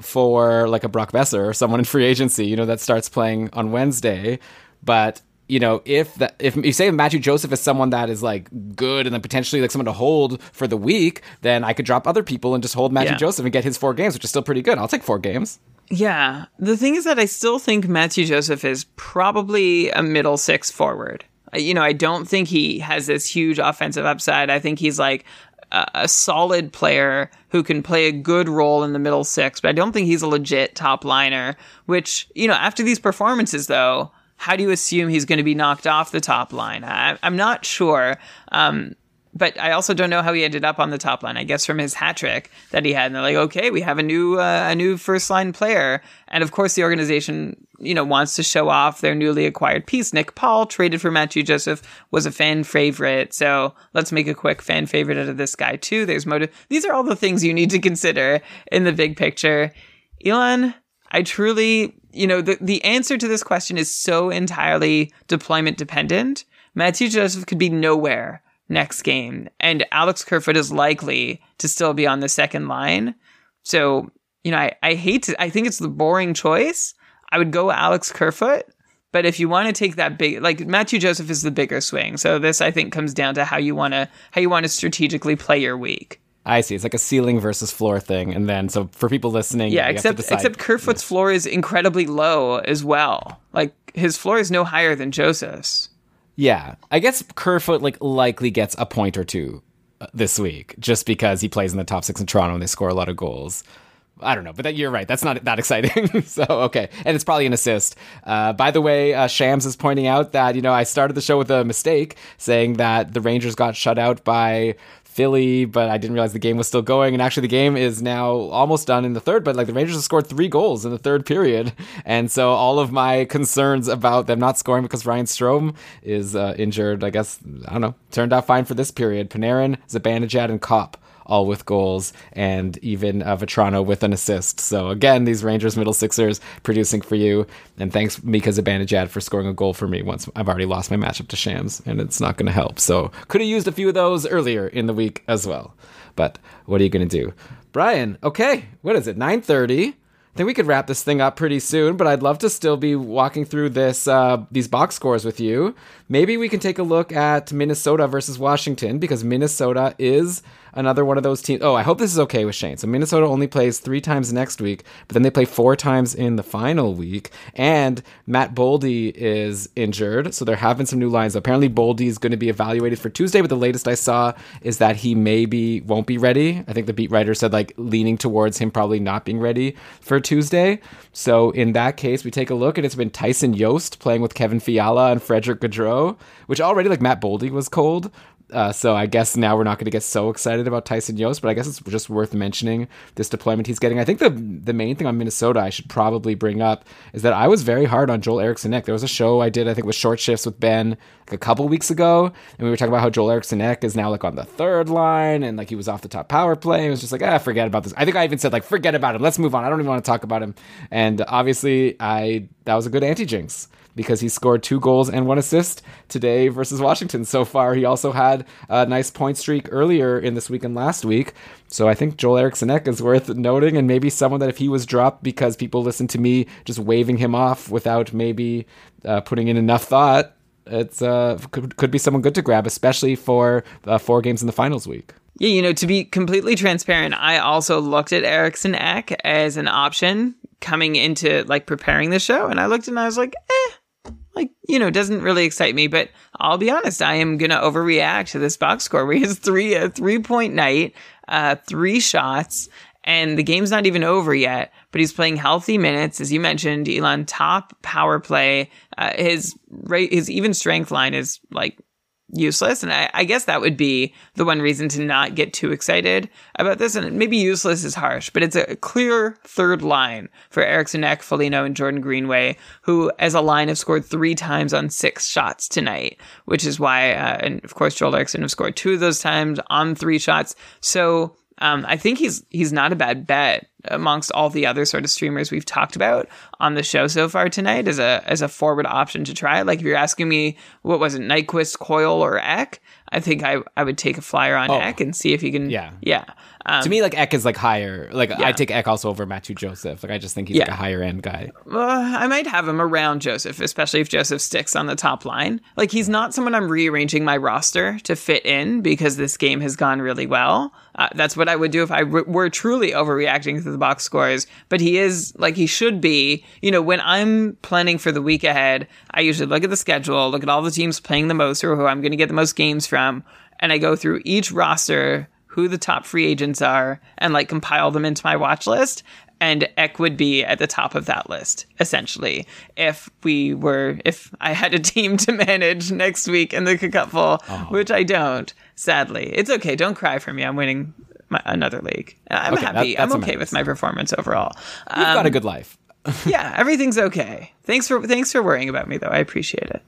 for like a Brock Boeser or someone in free agency, you know, that starts playing on Wednesday. But you know, if that if you say Matthew Joseph is someone that is like good and then potentially like someone to hold for the week, then I could drop other people and just hold Matthew Yeah. Joseph and get his four games, which is still pretty good. I'll take four games. Yeah. The thing is that I still think Matthew Joseph is probably a middle six forward. You know, I don't think he has this huge offensive upside. I think he's like a, a solid player who can play a good role in the middle six, but I don't think he's a legit top liner, which, you know, after these performances though, how do you assume he's going to be knocked off the top line? I, I'm not sure. Um, but I also don't know how he ended up on the top line. I guess from his hat trick that he had, and they're like, okay, we have a new uh, a new first line player, and of course the organization you know wants to show off their newly acquired piece. Nick Paul traded for Matthew Joseph was a fan favorite, so let's make a quick fan favorite out of this guy too. There's motive. These are all the things you need to consider in the big picture. Elon, I truly, you know, the, the answer to this question is so entirely deployment dependent. Matthew Joseph could be nowhere next game, and Alex Kerfoot is likely to still be on the second line. So, you know, I, I hate to, I think it's the boring choice. I would go Alex Kerfoot. But if you want to take that big, like Matthew Joseph is the bigger swing. So this, I think, comes down to how you want to, how you want to strategically play your week. I see. It's like a ceiling versus floor thing, and then so for people listening, Yeah, you have to except except Kerfoot's floor is incredibly low as well. Like his floor is no higher than Joseph's. Yeah, I guess Kerfoot like likely gets a point or two uh, this week just because he plays in the top six in Toronto and they score a lot of goals. I don't know, but that, you're right. That's not that exciting. so okay, and it's probably an assist. Uh, by the way, uh, Shams is pointing out that you know I started the show with a mistake, saying that the Rangers got shut out by Philly, but I didn't realize the game was still going. And actually, the game is now almost done in the third. But like the Rangers have scored three goals in the third period, and so all of my concerns about them not scoring because Ryan Strome is uh, injured, I guess I don't know, turned out fine for this period. Panarin, Zibanejad, and Copp all with goals, and even uh, Vatrano with an assist. So again, these Rangers middle sixers producing for you. And thanks Mika Zibanejad for scoring a goal for me once I've already lost my matchup to Shams, and it's not going to help. So could have used a few of those earlier in the week as well. But what are you going to do, Brian? Okay, what is it? Nine thirty. I think we could wrap this thing up pretty soon, but I'd love to still be walking through this uh, these box scores with you. Maybe we can take a look at Minnesota versus Washington because Minnesota is another one of those teams. Oh, I hope this is okay with Shane. So Minnesota only plays three times next week, but then they play four times in the final week. And Matt Boldy is injured, so there have been some new lines. Apparently, Boldy is going to be evaluated for Tuesday, but the latest I saw is that he maybe won't be ready. I think the beat writer said like leaning towards him probably not being ready for Tuesday. So in that case, we take a look, and it's been Tyson Jost playing with Kevin Fiala and Frederick Gaudreau, which already like Matt Boldy was cold. Uh, so I guess now we're not going to get so excited about Tyson Jost, but I guess it's just worth mentioning this deployment he's getting. I think the the main thing on Minnesota I should probably bring up is that I was very hard on Joel Eriksson Ek. There was a show I did, I think, with short shifts with Ben like a couple weeks ago, and we were talking about how Joel Eriksson Ek is now like on the third line, and like he was off the top power play. It was just like, ah, forget about this. I think I even said like, forget about him. Let's move on. I don't even want to talk about him. And obviously, I that was a good anti jinx because he scored two goals and one assist today versus Washington so far. He also had a nice point streak earlier in this week and last week. So I think Joel Eriksson Ek is worth noting and maybe someone that if he was dropped because people listened to me just waving him off without maybe uh, putting in enough thought, it's uh, could, could be someone good to grab, especially for uh, four games in the finals week. Yeah, you know, to be completely transparent, I also looked at Eriksson Ek as an option coming into like preparing the show, and I looked and I was like, eh, like you know, doesn't really excite me. But I'll be honest, I am gonna overreact to this box score where he has three a three point night, uh, three shots, and the game's not even over yet. But he's playing healthy minutes, as you mentioned. Elon top power play. Uh, his his even strength line is like useless. And I, I, guess that would be the one reason to not get too excited about this. And maybe useless is harsh, but it's a clear third line for Eriksson Ek, Foligno, and Jordan Greenway, who as a line have scored three times on six shots tonight, which is why, uh, and of course, Joel Eriksson have scored two of those times on three shots. So um, I think he's he's not a bad bet amongst all the other sort of streamers we've talked about on the show so far tonight as a as a forward option to try. Like if you're asking me what was it, Nyquist, Coyle, or Ek, I think I I would take a flyer on oh, Ek and see if he can. Yeah, yeah. Um, to me, like Ek is like higher. Like yeah. I take Ek also over Matthew Joseph. Like I just think he's yeah. like a higher end guy. Uh, I might have him around Joseph, especially if Joseph sticks on the top line. Like he's not someone I'm rearranging my roster to fit in because this game has gone really well. Uh, that's what I would do if I re- were truly overreacting to the box scores. But he is like he should be. You know, when I'm planning for the week ahead, I usually look at the schedule, look at all the teams playing the most or who I'm going to get the most games from, and I go through each roster who the top free agents are and like compile them into my watch list and Ek would be at the top of that list, essentially. If we were, if I had a team to manage next week in the Cupful, oh. which I don't, sadly. It's okay. Don't cry for me. I'm winning my, another league. I'm okay, happy. That, I'm okay with my performance overall. You've got a um, good life. yeah, everything's okay. Thanks for thanks for worrying about me though. I appreciate it.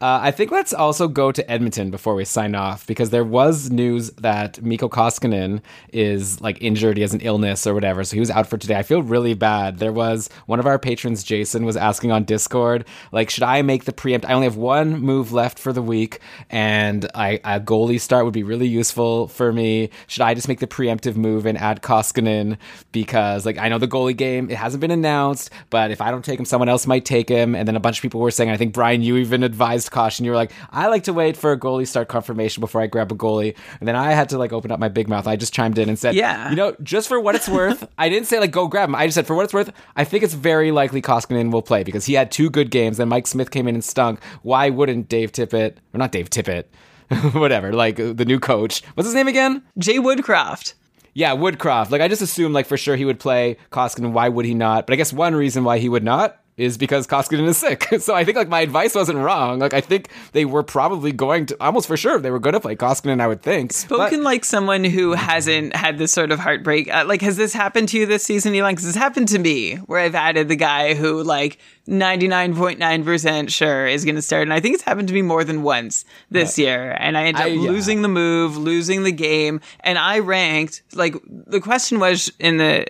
Uh, I think let's also go to Edmonton before we sign off because there was news that Mikko Koskinen is like injured. He has an illness or whatever, so he was out for today. I feel really bad. There was one of our patrons, Jason, was asking on Discord, like, should I make the preempt? I only have one move left for the week, and I, a goalie start would be really useful for me. Should I just make the preemptive move and add Koskinen because, like, I know the goalie game it hasn't been announced, but if I don't take him, someone else might take him. And then a bunch of people were saying, I think Brian, you even advised caution. You were like, I like to wait for a goalie start confirmation before I grab a goalie. And then I had to like open up my big mouth. I just chimed in and said, Yeah, you know, just for what it's worth, I didn't say like go grab him. I just said for what it's worth, I think it's very likely Koskinen will play because he had two good games. Then Mike Smith came in and stunk. Why wouldn't Dave Tippett or not Dave Tippett? Whatever, like the new coach. What's his name again? Jay Woodcroft. Yeah, Woodcroft. Like I just assumed like for sure he would play Koskinen. Why would he not? But I guess one reason why he would not is because Koskinen is sick. So I think like my advice wasn't wrong. Like I think they were probably going to almost for sure they were going to play Koskinen. I would think. Spoken but, like someone who hasn't had this sort of heartbreak. Uh, like has this happened to you this season, Elon? Because this happened to me where I've added the guy who like 99.9% sure is going to start. And I think it's happened to me more than once this yeah. year. And I ended up I, yeah. losing the move, losing the game. And I ranked, like, the question was in the,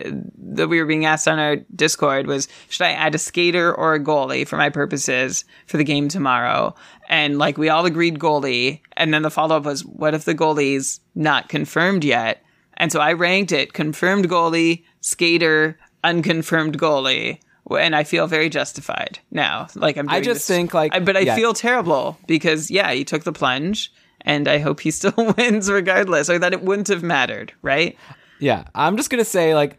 that we were being asked on our Discord was, should I add a skater or a goalie for my purposes for the game tomorrow? And like, we all agreed goalie. And then the follow up was, what if the goalie's not confirmed yet? And so I ranked it confirmed goalie, skater, unconfirmed goalie. And I feel very justified now. Like I'm. I just this- think, like, I- but I yeah. feel terrible because yeah, he took the plunge, and I hope he still wins regardless, or that it wouldn't have mattered, right? Yeah, I'm just gonna say like.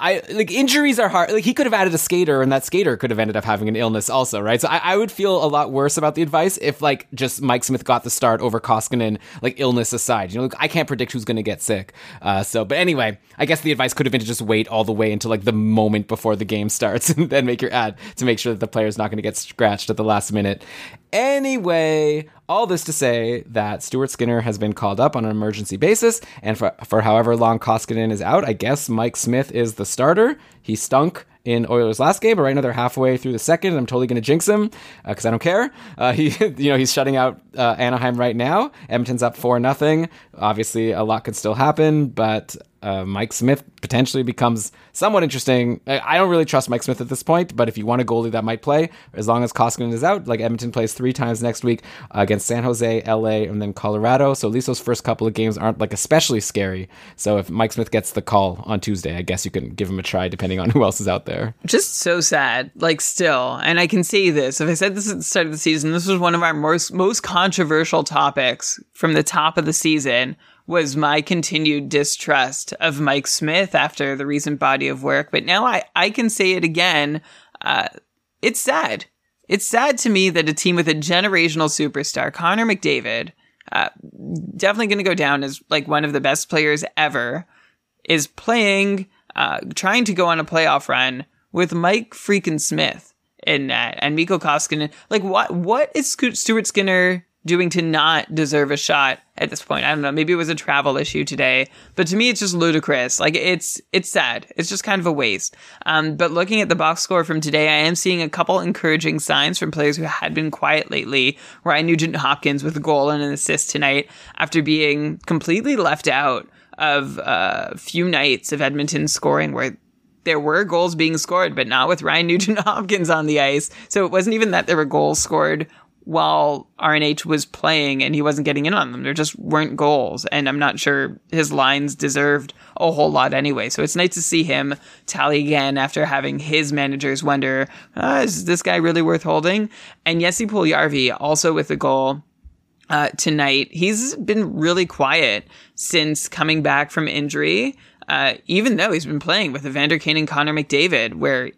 I like injuries are hard. Like he could have added a skater, and that skater could have ended up having an illness also, right? So I, I would feel a lot worse about the advice if like just Mike Smith got the start over Koskinen, like illness aside. You know, like, I can't predict who's going to get sick. Uh, so, but anyway, I guess the advice could have been to just wait all the way until like the moment before the game starts, and then make your ad to make sure that the player's not going to get scratched at the last minute. Anyway, all this to say that Stuart Skinner has been called up on an emergency basis, and for, for however long Koskinen is out, I guess Mike Smith is the starter. He stunk in Oilers' last game, but right now they're halfway through the second. I'm totally going to jinx him because I don't care. Uh, he, you know, he's shutting out uh, Anaheim right now. Edmonton's up four nothing. Obviously, a lot could still happen, but uh, Mike Smith potentially becomes somewhat interesting. I don't really trust Mike Smith at this point, but if you want a goalie that might play, as long as Koskinen is out, like Edmonton plays three times next week uh, against San Jose, LA, and then Colorado. So at least those first couple of games aren't like especially scary. So if Mike Smith gets the call on Tuesday, I guess you can give him a try depending on who else is out there. just so sad like still and i can say this if i said this at the start of the season this was one of our most most controversial topics from the top of the season was my continued distrust of mike smith after the recent body of work but now i i can say it again uh it's sad it's sad to me that a team with a generational superstar connor mcdavid uh, definitely going to go down as like one of the best players ever is playing, uh, trying to go on a playoff run with Mike freaking Smith in that and Mikko Koskinen. Like, what what is Stuart Skinner doing to not deserve a shot at this point? I don't know. Maybe it was a travel issue today, but to me, it's just ludicrous. Like, it's it's sad. It's just kind of a waste. Um, but looking at the box score from today, I am seeing a couple encouraging signs from players who had been quiet lately. Ryan Nugent Hopkins with a goal and an assist tonight after being completely left out of a few nights of Edmonton scoring where there were goals being scored, but not with Ryan Nugent Hopkins on the ice. So it wasn't even that there were goals scored while RNH was playing and he wasn't getting in on them. There just weren't goals. And I'm not sure his lines deserved a whole lot anyway. So it's nice to see him tally again after having his managers wonder, uh, is this guy really worth holding? And Jesse Puljärvi also with a goal uh, tonight. He's been really quiet since coming back from injury, uh, even though he's been playing with Evander Kane and Connor McDavid, where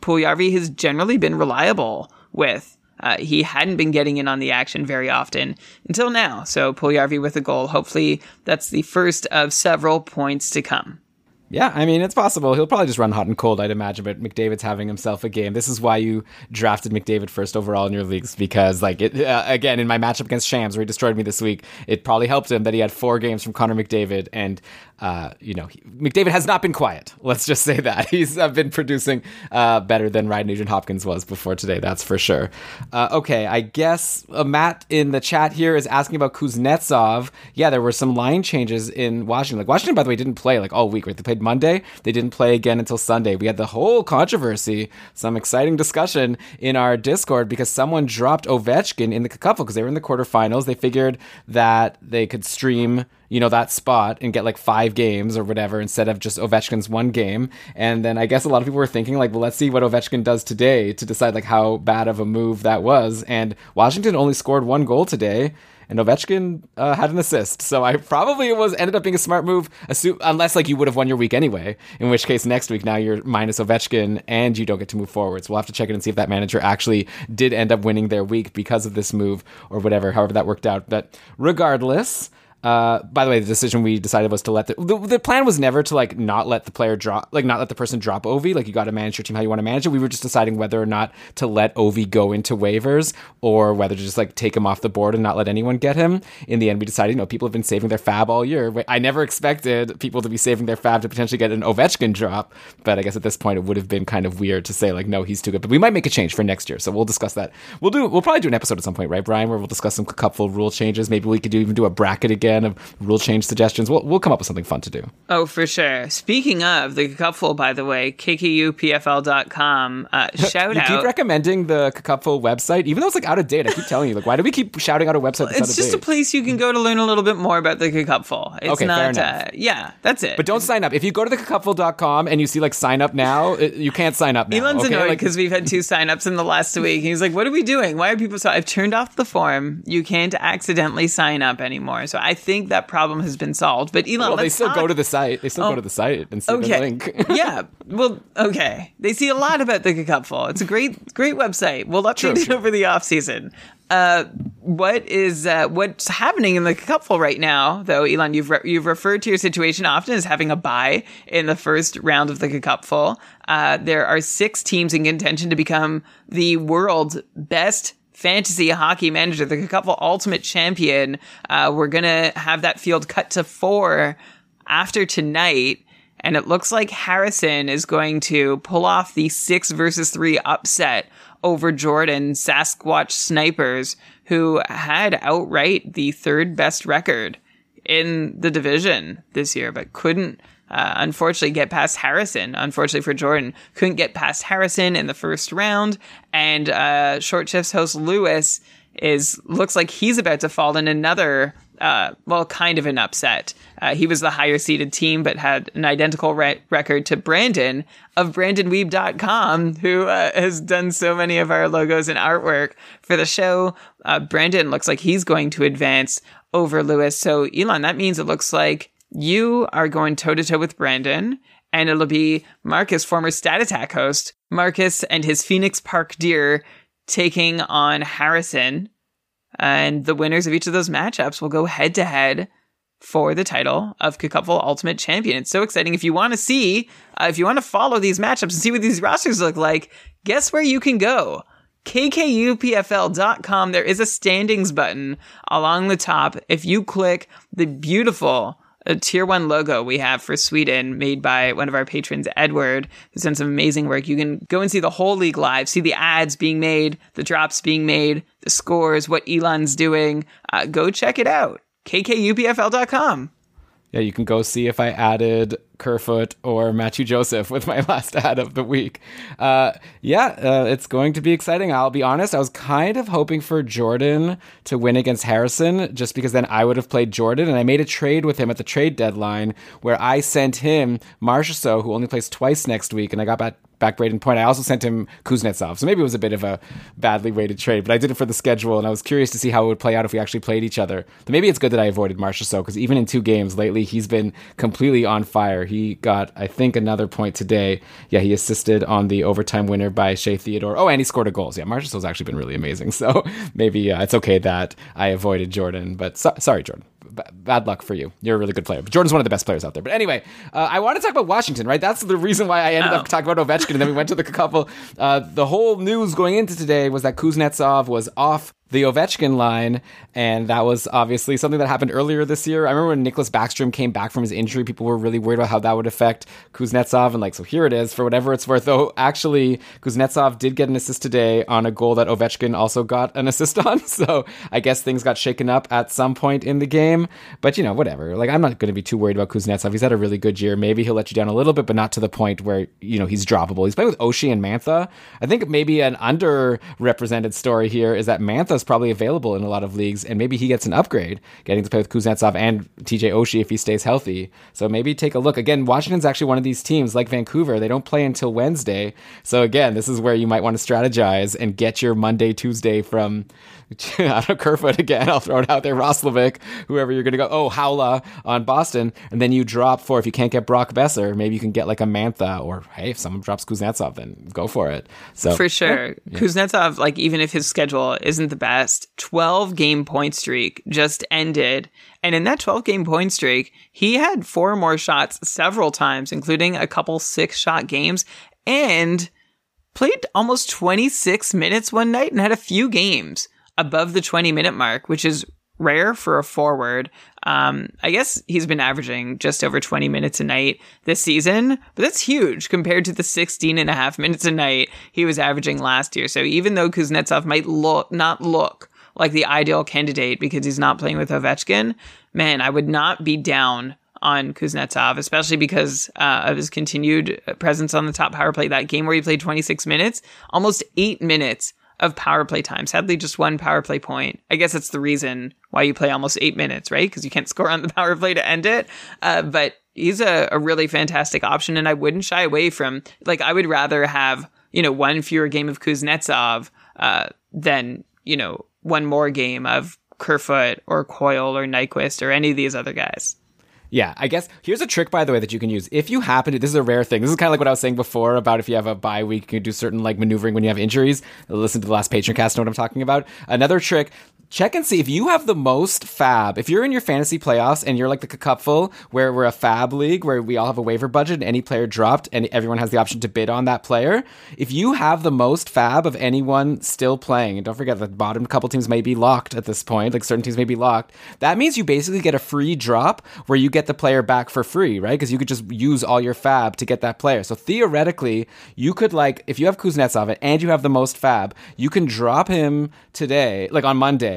Puljärvi has generally been reliable with. Uh, he hadn't been getting in on the action very often until now. So Puljärvi with a goal. Hopefully, that's the first of several points to come. Yeah, I mean, it's possible. He'll probably just run hot and cold, I'd imagine, but McDavid's having himself a game. This is why you drafted McDavid first overall in your leagues, because, like, it, uh, again, in my matchup against Shams, where he destroyed me this week, it probably helped him that he had four games from Connor McDavid, and, uh, you know, he, McDavid has not been quiet. Let's just say that. He's uh, been producing uh, better than Ryan Nugent Hopkins was before today, that's for sure. Uh, okay, I guess uh, Matt in the chat here is asking about Kuznetsov. Yeah, there were some line changes in Washington. Like, Washington, by the way, didn't play, like, all week, right? They played Monday. They didn't play again until Sunday. We had the whole controversy, some exciting discussion in our Discord because someone dropped Ovechkin in the Cupful because they were in the quarterfinals. They figured that they could stream, you know, that spot and get like five games or whatever instead of just Ovechkin's one game. And then I guess a lot of people were thinking like, well, let's see what Ovechkin does today to decide like how bad of a move that was. And Washington only scored one goal today and Ovechkin uh, had an assist. So I probably was ended up being a smart move, assume, unless like you would have won your week anyway. In which case, next week now you're minus Ovechkin and you don't get to move forward. So we'll have to check in and see if that manager actually did end up winning their week because of this move or whatever. However that worked out, but regardless. Uh, by the way, the decision we decided was to let the, the the plan was never to like not let the player drop, like not let the person drop Ovi. Like you got to manage your team how you want to manage it. We were just deciding whether or not to let Ovi go into waivers or whether to just like take him off the board and not let anyone get him. In the end, we decided, you know, people have been saving their fab all year. I never expected people to be saving their fab to potentially get an Ovechkin drop, but I guess at this point it would have been kind of weird to say like, no, he's too good. But we might make a change for next year, so we'll discuss that. We'll do. We'll probably do an episode at some point, right, Brian, where we'll discuss some couple rule changes. Maybe we could do even do a bracket again again of rule change suggestions. We'll we'll come up with something fun to do. Oh, for sure. Speaking of the cupful, by the way, kkupfl.com. Uh, shout You out. keep recommending the Cupful website, even though it's like out of date. I keep telling you, like, why do we keep shouting out a website it's just a place you can go to learn a little bit more about the cupful. It's Okay, fair enough. Uh, yeah, that's it. but don't sign up. If you go to the cupful.com and you see like sign up now, it- you can't sign up now. Elon's okay? annoyed Like, because we've had two sign ups in the last week. He's like, "What are we doing? Why are people so?" I've turned off the form. You can't accidentally sign up anymore. So I think that problem has been solved. But Elon, well, they still go to the site. They still Oh. go to the site and see the Okay. link. yeah. Well, okay. They see a lot about the cupful. It's a great, great website. We'll update True, it true. over the off season. Uh, what is uh, what's happening in the cupful right now, though, Elon? You've re- you've referred to your situation often as having a bye in the first round of the cupful. Uh, there are six teams in contention to become the world's best fantasy hockey manager, the cupful ultimate champion. Uh, we're gonna have that field cut to four after tonight. And it looks like Harrison is going to pull off the six versus three upset over Jordan Sasquatch Snipers, who had outright the third best record in the division this year, but couldn't uh, unfortunately get past Harrison. Unfortunately for Jordan, couldn't get past Harrison in the first round, and uh, short shifts host Lewis is looks like he's about to fall in another uh, well, kind of an upset. Uh, he was the higher seeded team, but had an identical re- record to Brandon of BrandonWeeb.com, who uh, has done so many of our logos and artwork for the show. Uh, Brandon looks like he's going to advance over Lewis. So, Elon, that means it looks like you are going toe to toe with Brandon, and it'll be Marcus, former Stat Attack host, Marcus and his Phoenix Park Deer taking on Harrison. And the winners of each of those matchups will go head to head for the title of Cupful Ultimate Champion. It's so exciting. If you want to see, uh, if you want to follow these matchups and see what these rosters look like, guess where you can go? KKUPFL.com. There is a standings button along the top. If you click the beautiful uh, tier one logo we have for Sweden made by one of our patrons, Edward, who's done some amazing work. You can go and see the whole league live, see the ads being made, the drops being made, the scores, what Elon's doing. Uh, go check it out. KKUPFL.com. Yeah, you can go see if I added Kerfoot or Mathieu Joseph with my last ad of the week. Uh, yeah, uh, it's going to be exciting. I'll be honest, I was kind of hoping for Jordan to win against Harrison just because then I would have played Jordan. And I made a trade with him at the trade deadline where I sent him Marchessault, who only plays twice next week, and I got back back Brayden Point. I also sent him Kuznetsov. So maybe it was a bit of a badly weighted trade, but I did it for the schedule and I was curious to see how it would play out if we actually played each other. But maybe it's good that I avoided Marchessault because even in two games lately, he's been completely on fire. He got, I think, another point today. Yeah, he assisted on the overtime winner by Shea Theodore. Oh, and he scored a goal. So yeah, Marchessault's actually been really amazing. So maybe uh, it's okay that I avoided Jordan, but so- sorry, Jordan b- bad luck for you. You're a really good player. But Jordan's one of the best players out there. But anyway, uh, I want to talk about Washington, right? That's the reason why I ended Oh. up talking about Ovechkin, and then we went to the Cupful. Uh, the whole news going into today was that Kuznetsov was off the Ovechkin line, and that was obviously something that happened earlier this year. I remember when Nicklas Backstrom came back from his injury, people were really worried about how that would affect Kuznetsov, and like, so here it is for whatever it's worth. Though actually, Kuznetsov did get an assist today on a goal that Ovechkin also got an assist on, so I guess things got shaken up at some point in the game. But you know, whatever. Like, I'm not going to be too worried about Kuznetsov. He's had a really good year. Maybe he'll let you down a little bit, but not to the point where you know he's droppable. He's playing with Oshie and Mantha. I think maybe an underrepresented story here is that Mantha's probably available in a lot of leagues, and maybe he gets an upgrade, getting to play with Kuznetsov and TJ Oshie if he stays healthy. So maybe take a look. Again, Washington's actually one of these teams like Vancouver. They don't play until Wednesday. So again, this is where you might want to strategize and get your Monday, Tuesday from I don't Kerfoot again. I'll throw it out there. Roslovic, whoever you're going to go. Oh, Haula on Boston. And then you drop for, if you can't get Brock Boeser, maybe you can get like a Mantha or, hey, if someone drops Kuznetsov, then go for it. So For sure. Kuznetsov, like, even if his schedule isn't the best, 12 game point streak just ended. And in that 12 game point streak, he had four more shots several times, including a couple six shot games, and played almost 26 minutes one night and had a few games above the 20 minute mark, which is rare for a forward. Um, I guess he's been averaging just over 20 minutes a night this season, but that's huge compared to the 16 and a half minutes a night he was averaging last year. So even though Kuznetsov might look, not look like the ideal candidate because he's not playing with Ovechkin, man, I would not be down on Kuznetsov, especially because uh, of his continued presence on the top power play. That game where he played 26 minutes, almost eight minutes of power play time. Sadly, just one power play point. I guess that's the reason why you play almost eight minutes, right? Because you can't score on the power play to end it. Uh, but he's a, a really fantastic option, and I wouldn't shy away from like I would rather have you know one fewer game of Kuznetsov uh, than you know one more game of Kerfoot or Coyle or Nyquist or any of these other guys. Yeah, I guess here's a trick, by the way, that you can use. If you happen to, this is a rare thing. This is kind of like what I was saying before about if you have a bye week, you can do certain like maneuvering when you have injuries. Listen to the last patron cast, know what I'm talking about. Another trick check and see if you have the most fab. If you're in your fantasy playoffs and you're like the cupful where we're a fab league where we all have a waiver budget and any player dropped and everyone has the option to bid on that player, if you have the most fab of anyone still playing, and don't forget the bottom couple teams may be locked at this point, like certain teams may be locked, that means you basically get a free drop where you get the player back for free, right? Because you could just use all your fab to get that player. So theoretically, you could like if you have Kuznetsov and you have the most fab, you can drop him today, like on Monday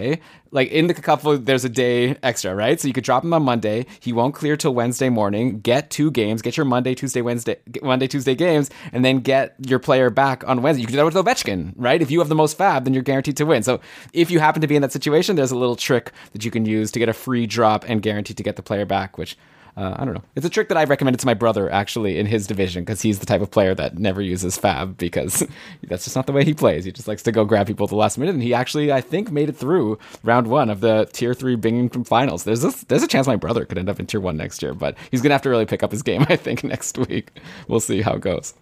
like in the Cupful, there's a day extra, right? So you could drop him on Monday. He won't clear till Wednesday morning. Get two games. Get your Monday, Tuesday, Wednesday, Monday, Tuesday games, and then get your player back on Wednesday. You can do that with Ovechkin, right? If you have the most fab, then you're guaranteed to win. So if you happen to be in that situation, there's a little trick that you can use to get a free drop and guaranteed to get the player back, which uh, I don't know. It's a trick that I recommended to my brother actually in his division because he's the type of player that never uses fab because that's just not the way he plays. He just likes to go grab people at the last minute, and he actually I think made it through round one of the tier three Binghamton finals. There's a there's a chance my brother could end up in tier one next year, but he's gonna have to really pick up his game. I think next week we'll see how it goes.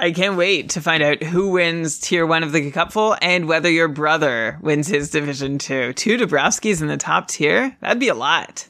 I can't wait to find out who wins tier one of the cupful and whether your brother wins his division two. Two Dabrowskis in the top tier? That'd be a lot.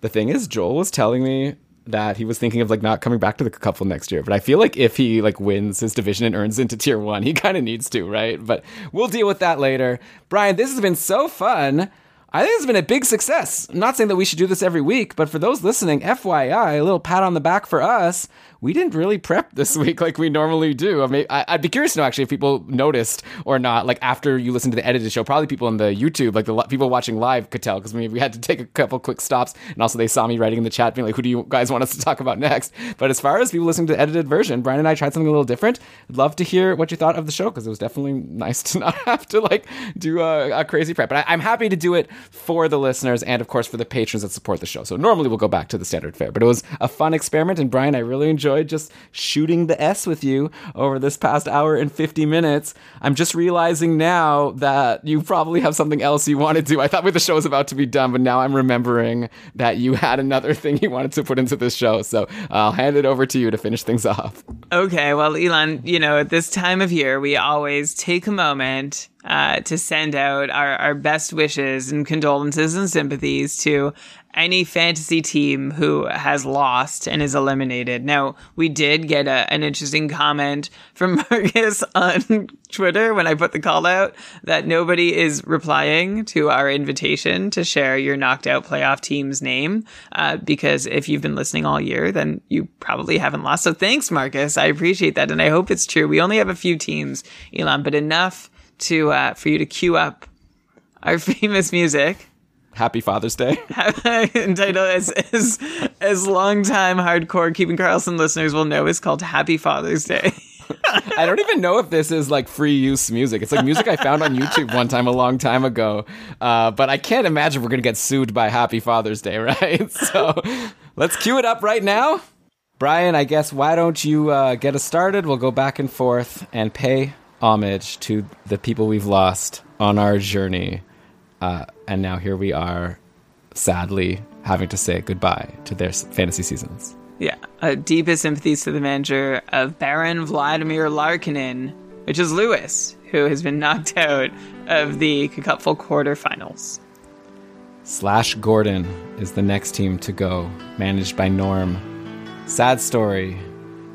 The thing is, Joel was telling me that he was thinking of like not coming back to the Cupful next year. But I feel like if he like wins his division and earns into tier one, he kind of needs to, right? But we'll deal with that later. Brian, this has been so fun. I think it's been a big success. I'm not saying that we should do this every week, but for those listening, FYI, a little pat on the back for us we didn't really prep this week like we normally do. I mean, I, would be curious to know actually if people noticed or not. Like after you listen to the edited show, probably people on the YouTube, like the people watching live, could tell because we had to take a couple quick stops, and also they saw me writing in the chat, being like, "Who do you guys want us to talk about next?" But as far as people listening to the edited version, Brian and I tried something a little different. I'd love to hear what you thought of the show because it was definitely nice to not have to like do a, a crazy prep. But I, I'm happy to do it for the listeners and of course for the patrons that support the show. So normally we'll go back to the standard fare, but it was a fun experiment, and Brian, I really enjoyed enjoyed just shooting the S with you over this past hour and 50 minutes. I'm just realizing now that you probably have something else you want to do. I thought the show was about to be done, but now I'm remembering that you had another thing you wanted to put into this show. So I'll hand it over to you to finish things off. Okay. Well, Elon, you know, at this time of year, we always take a moment uh, to send out our, our best wishes and condolences and sympathies to any fantasy team who has lost and is eliminated. Now, we did get a, an interesting comment from Marcus on Twitter when I put the call out that nobody is replying to our invitation to share your knocked out playoff team's name. Uh, because if you've been listening all year, then you probably haven't lost. So thanks, Marcus. I appreciate that. And I hope it's true. We only have a few teams, Elon, but enough to uh, for you to cue up our famous music. Happy Father's Day. entitled as as as longtime hardcore Keeping Karlsson listeners will know is called Happy Father's Day. I don't even know if this is like free use music. It's like music I found on YouTube one time a long time ago. Uh, but I can't imagine we're gonna get sued by Happy Father's Day, right? So let's cue it up right now. Brian, I guess why don't you uh, get us started? We'll go back and forth and pay homage to the people we've lost on our journey. Uh, and now here we are, sadly, having to say goodbye to their fantasy seasons. Yeah, uh, deepest sympathies to the manager of Baron Vladimir Larkinin, which is Lewis, who has been knocked out of the Cupful quarterfinals. Slash Gordon is the next team to go, managed by Norm. Sad story,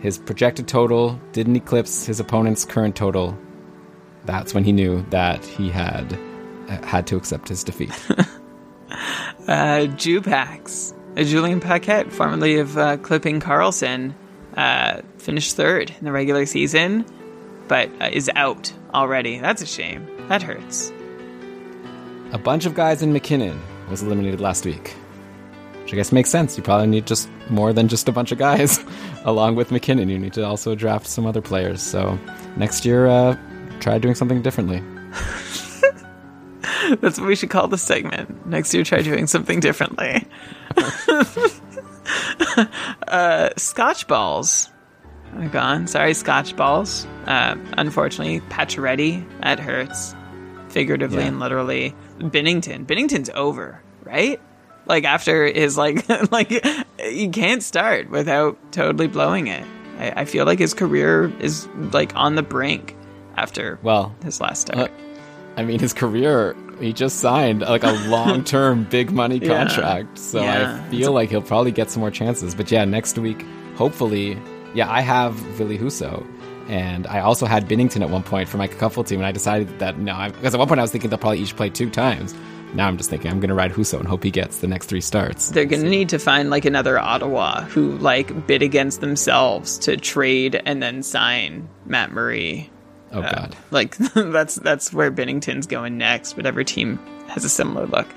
his projected total didn't eclipse his opponent's current total. That's when he knew that he had had to accept his defeat. uh, Jupax, uh, Julian Paquette, formerly of uh, Clipping Carlson, uh, finished third in the regular season, but uh, is out already. That's a shame. That hurts. a bunch of guys in MacKinnon was eliminated last week. Which I guess makes sense. You probably need just more than just a bunch of guys along with MacKinnon. You need to also draft some other players. So next year, uh, try doing something differently. That's what we should call the segment. Next year, try doing something differently. uh, Scotch balls are gone. Sorry, Scotch balls. Uh, unfortunately, Pacioretty, at hurts. Figuratively Yeah. and literally. Binnington. Binnington's over, right? Like after his like like you can't start without totally blowing it. I, I feel like his career is like on the brink after Well, his last start. uh, I mean, his career, he just signed like a long term big money Yeah. contract. So Yeah. I feel like he'll probably get some more chances. But yeah, next week, hopefully, yeah, I have Ville Husso. And I also had Binnington at one point for my Cupful team, and I decided that no, because at one point I was thinking they'll probably each play two times. Now I'm just thinking I'm going to ride Husso and hope he gets the next three starts. They're going to need to find like another Ottawa who like bid against themselves to trade and then sign Matt Murray. Oh God, Like that's that's where Binnington's going next. Whatever team has a similar look.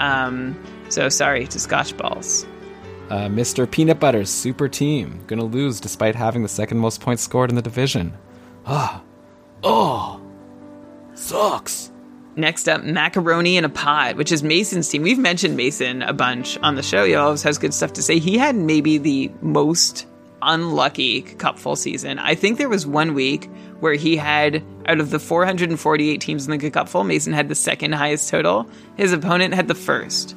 Um, so sorry to Scotch Balls. uh, Mr. Peanut Butter's super team to lose despite having the second most points scored in the division. Ah, oh, sucks. Next up, Macaroni in a Pod, which is Mason's team. We've mentioned Mason a bunch on the show. He always has good stuff to say. He had maybe the most unlucky cupful season. I think there was one week where he had, out of the 448 teams in the cupful, Mason had the second highest total. His opponent had the first,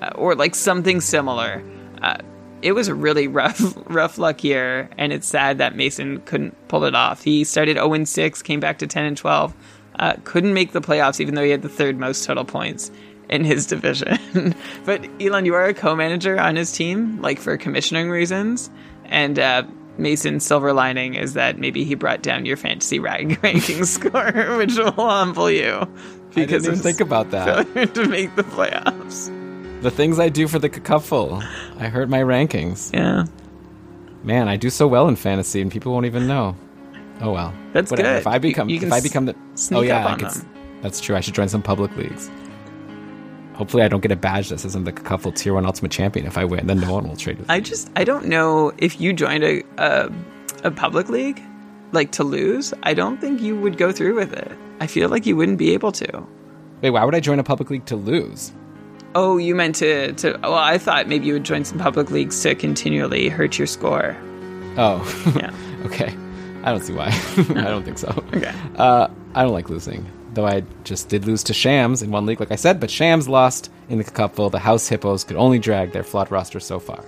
uh, or like something similar. Uh, it was a really rough, rough luck year, and it's sad that Mason couldn't pull it off. He started 0 6, came back to 10 and 12, uh, couldn't make the playoffs, even though he had the third most total points in his division. but Elon, you are a co-manager on his team, like for commissioning reasons, and uh, Mason's silver lining is that maybe he brought down your fantasy rank ranking score, which will humble you I because didn't think about that. failure to make the playoffs. The things I do for the cupful. I hurt my rankings. Yeah. Man, I do so well in fantasy, and people won't even know. Oh well. That's Whatever. good. If I become, You- you if I become the, oh yeah, I could that's true. I should join some public leagues. Hopefully, I don't get a badge that says I'm the cupful tier one ultimate champion. If I win, then no one will trade with me. I just I don't know if you joined a a, a public league like to lose. I don't think you would go through with it. I feel like you wouldn't be able to. Wait, why would I join a public league to lose? Oh, you meant to to well, I thought maybe you would join some public leagues to continually hurt your score. Oh, Yeah. okay. I don't see why. I don't think so. Okay. Uh, I don't like losing. Though I just did lose to Shams in one league, like I said, but Shams lost in the cupful. The House Hippos could only drag their flawed roster so far.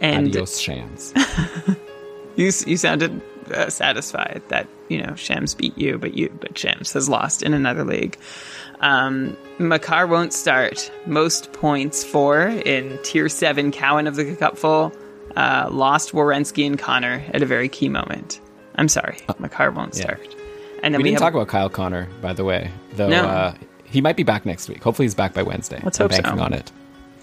And Adios, Shams. you you sounded uh, satisfied that you know Shams beat you, but you but Shams has lost in another league. Um, Makar won't start. Most points for in Tier Seven Cowan of the Cupful. Uh, lost Warensky and Connor at a very key moment. I'm sorry, Makar won't yeah. start. And then We we, didn't have talk about Kyle Connor, by the way. Though No. uh, he might be back next week. Hopefully, he's back by Wednesday. Let's I'm hope so. on it.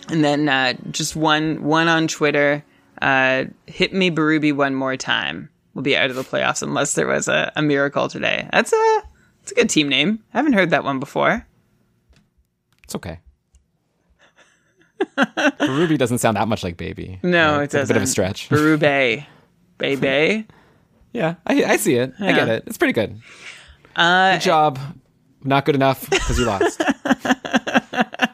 And then uh, just one one on Twitter. Uh, hit me Baruby one more time. We'll be out of the playoffs unless there was a, a miracle today. That's a that's a good team name. I haven't heard that one before. It's okay. Baruby doesn't sound that much like baby. No, Yeah, it it's a doesn't. bit of a stretch. Barube. Baby. yeah, I, I see it. I get it. It's pretty good. Uh, Good job. Not good enough because you lost.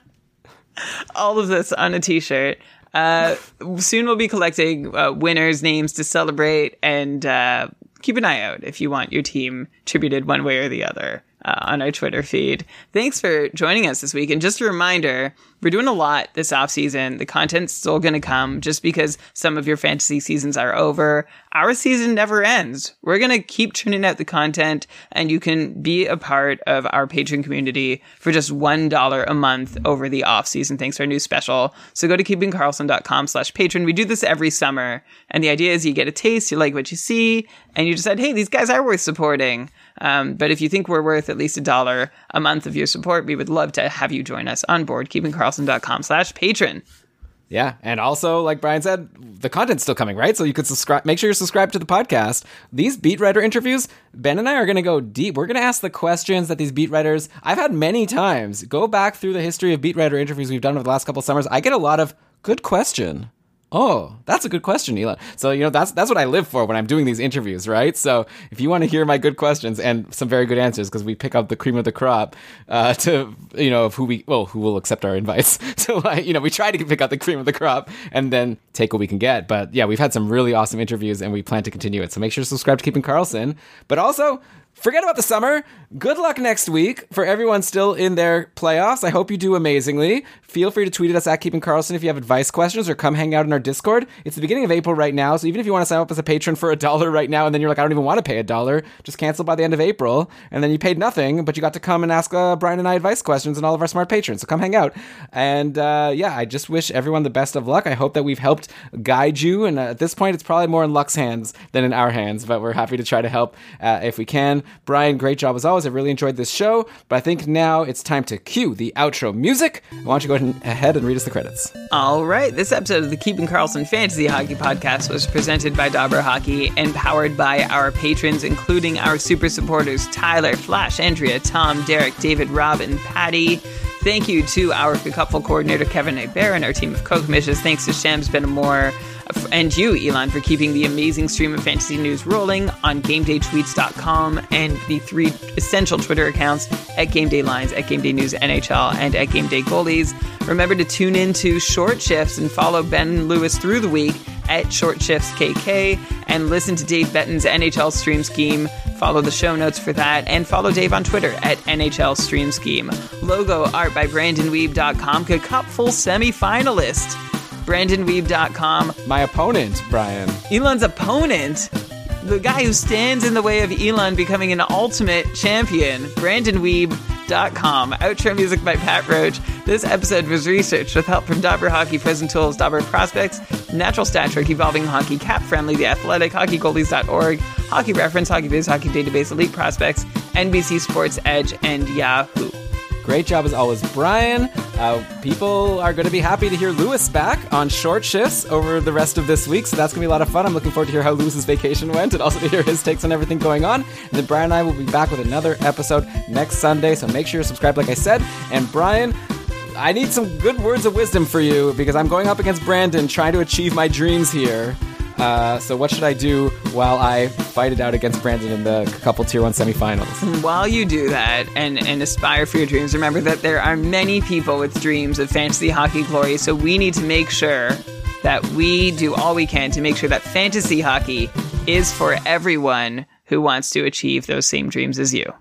all of this on a t-shirt. Uh, soon we'll be collecting uh, winners' names to celebrate, and uh, keep an eye out if you want your team tributed one way or the other uh, on our Twitter feed. Thanks for joining us this week, and just a reminder: we're doing a lot this off season. The content's still going to come, just because some of your fantasy seasons are over. Our season never ends. We're going to keep churning out the content, and you can be a part of our Patreon community for just $1 a month over the off season, thanks to our new special. So go to keepingkarlsson.com slash patron. We do this every summer, and the idea is you get a taste, you like what you see, and you decide, hey, these guys are worth supporting. Um, but if you think we're worth at least a dollar a month of your support, we would love to have you join us on board, keepingkarlsson.com slash patron. Yeah, and also, like Brian said, the content's still coming, right? So you could subscribe. Make sure you're subscribed to the podcast. These beat writer interviews, Ben and I are going to go deep. We're going to ask the questions that these beat writers I've had many times. Go back through the history of beat writer interviews we've done over the last couple summers. I get a lot of good question. Oh, that's a good question, Elon. So you know that's that's what I live for when I'm doing these interviews, right? So if you want to hear my good questions and some very good answers, because we pick up the cream of the crop uh, to you know of who we well who will accept our invites. So like you know we try to pick up the cream of the crop and then take what we can get. But yeah, we've had some really awesome interviews and we plan to continue it. So make sure to subscribe to Keeping Karlsson. But also forget about the summer. Good luck next week for everyone still in their playoffs. I hope you do amazingly. Feel free to tweet at us at Keeping Karlsson if you have advice questions or come hang out in our Discord. It's the beginning of April right now, so even if you want to sign up as a patron for a dollar right now and then you're like, I don't even want to pay a dollar, just cancel by the end of April. And then you paid nothing, but you got to come and ask uh, Brian and I advice questions and all of our smart patrons. So come hang out. And uh, yeah, I just wish everyone the best of luck. I hope that we've helped guide you. And uh, at this point, it's probably more in Luck's hands than in our hands, but we're happy to try to help uh, if we can. Brian, great job as always. I really enjoyed this show, but I think now it's time to cue the outro music. Why don't you go ahead and read us the credits? All right. This episode of the Keeping Karlsson Fantasy Hockey Podcast was presented by Dobber Hockey and powered by our patrons, including our super supporters Tyler, Flash, Andrea, Tom, Derek, David, Robin, and Patty. Thank you to our Cupful coordinator, Kevin A. And our team of co-commissioners. Thanks to Shams Benamor and you, Elon, for keeping the amazing stream of fantasy news rolling on GameDayTweets.com and the three essential Twitter accounts at Game Day Lines, at Game Day News NHL, and at Game Day Goalies. Remember to tune in to Short Shifts and follow Ben Lewis through the week at Short Shifts KK and listen to Dave Betton's NHL Stream Scheme. Follow the show notes for that and follow Dave on Twitter at NHL Stream Scheme. Logo art by BrandonWeeb.com, Cupful semifinalist. BrandonWeeb.com. My opponent, Brian. Elon's opponent, the guy who stands in the way of Elon becoming an ultimate champion, BrandonWeeb.com. Outro music by Pat Roach. This episode was researched with help from Dobber Hockey, Frozen Tools, Dobber Prospects, Natural Stat Trick, Evolving Hockey, Cap Friendly, The Athletic, HockeyGoalies.org, Hockey Reference, HockeyViz, Hockey Database, Elite Prospects, NBC Sports Edge, and Yahoo. Great job as always, Brian. Uh, people are going to be happy to hear Lewis back on short shifts over the rest of this week, so that's going to be a lot of fun. I'm looking forward to hear how Lewis's vacation went and also to hear his takes on everything going on. And then Brian and I will be back with another episode next Sunday, so make sure you're subscribed, like I said. And Brian, I need some good words of wisdom for you because I'm going up against Brandon trying to achieve my dreams here. Uh, so what should I do while I fight it out against Brandon in the Cupful tier one semifinals? While you do that and, and aspire for your dreams, remember that there are many people with dreams of fantasy hockey glory. So we need to make sure that we do all we can to make sure that fantasy hockey is for everyone who wants to achieve those same dreams as you.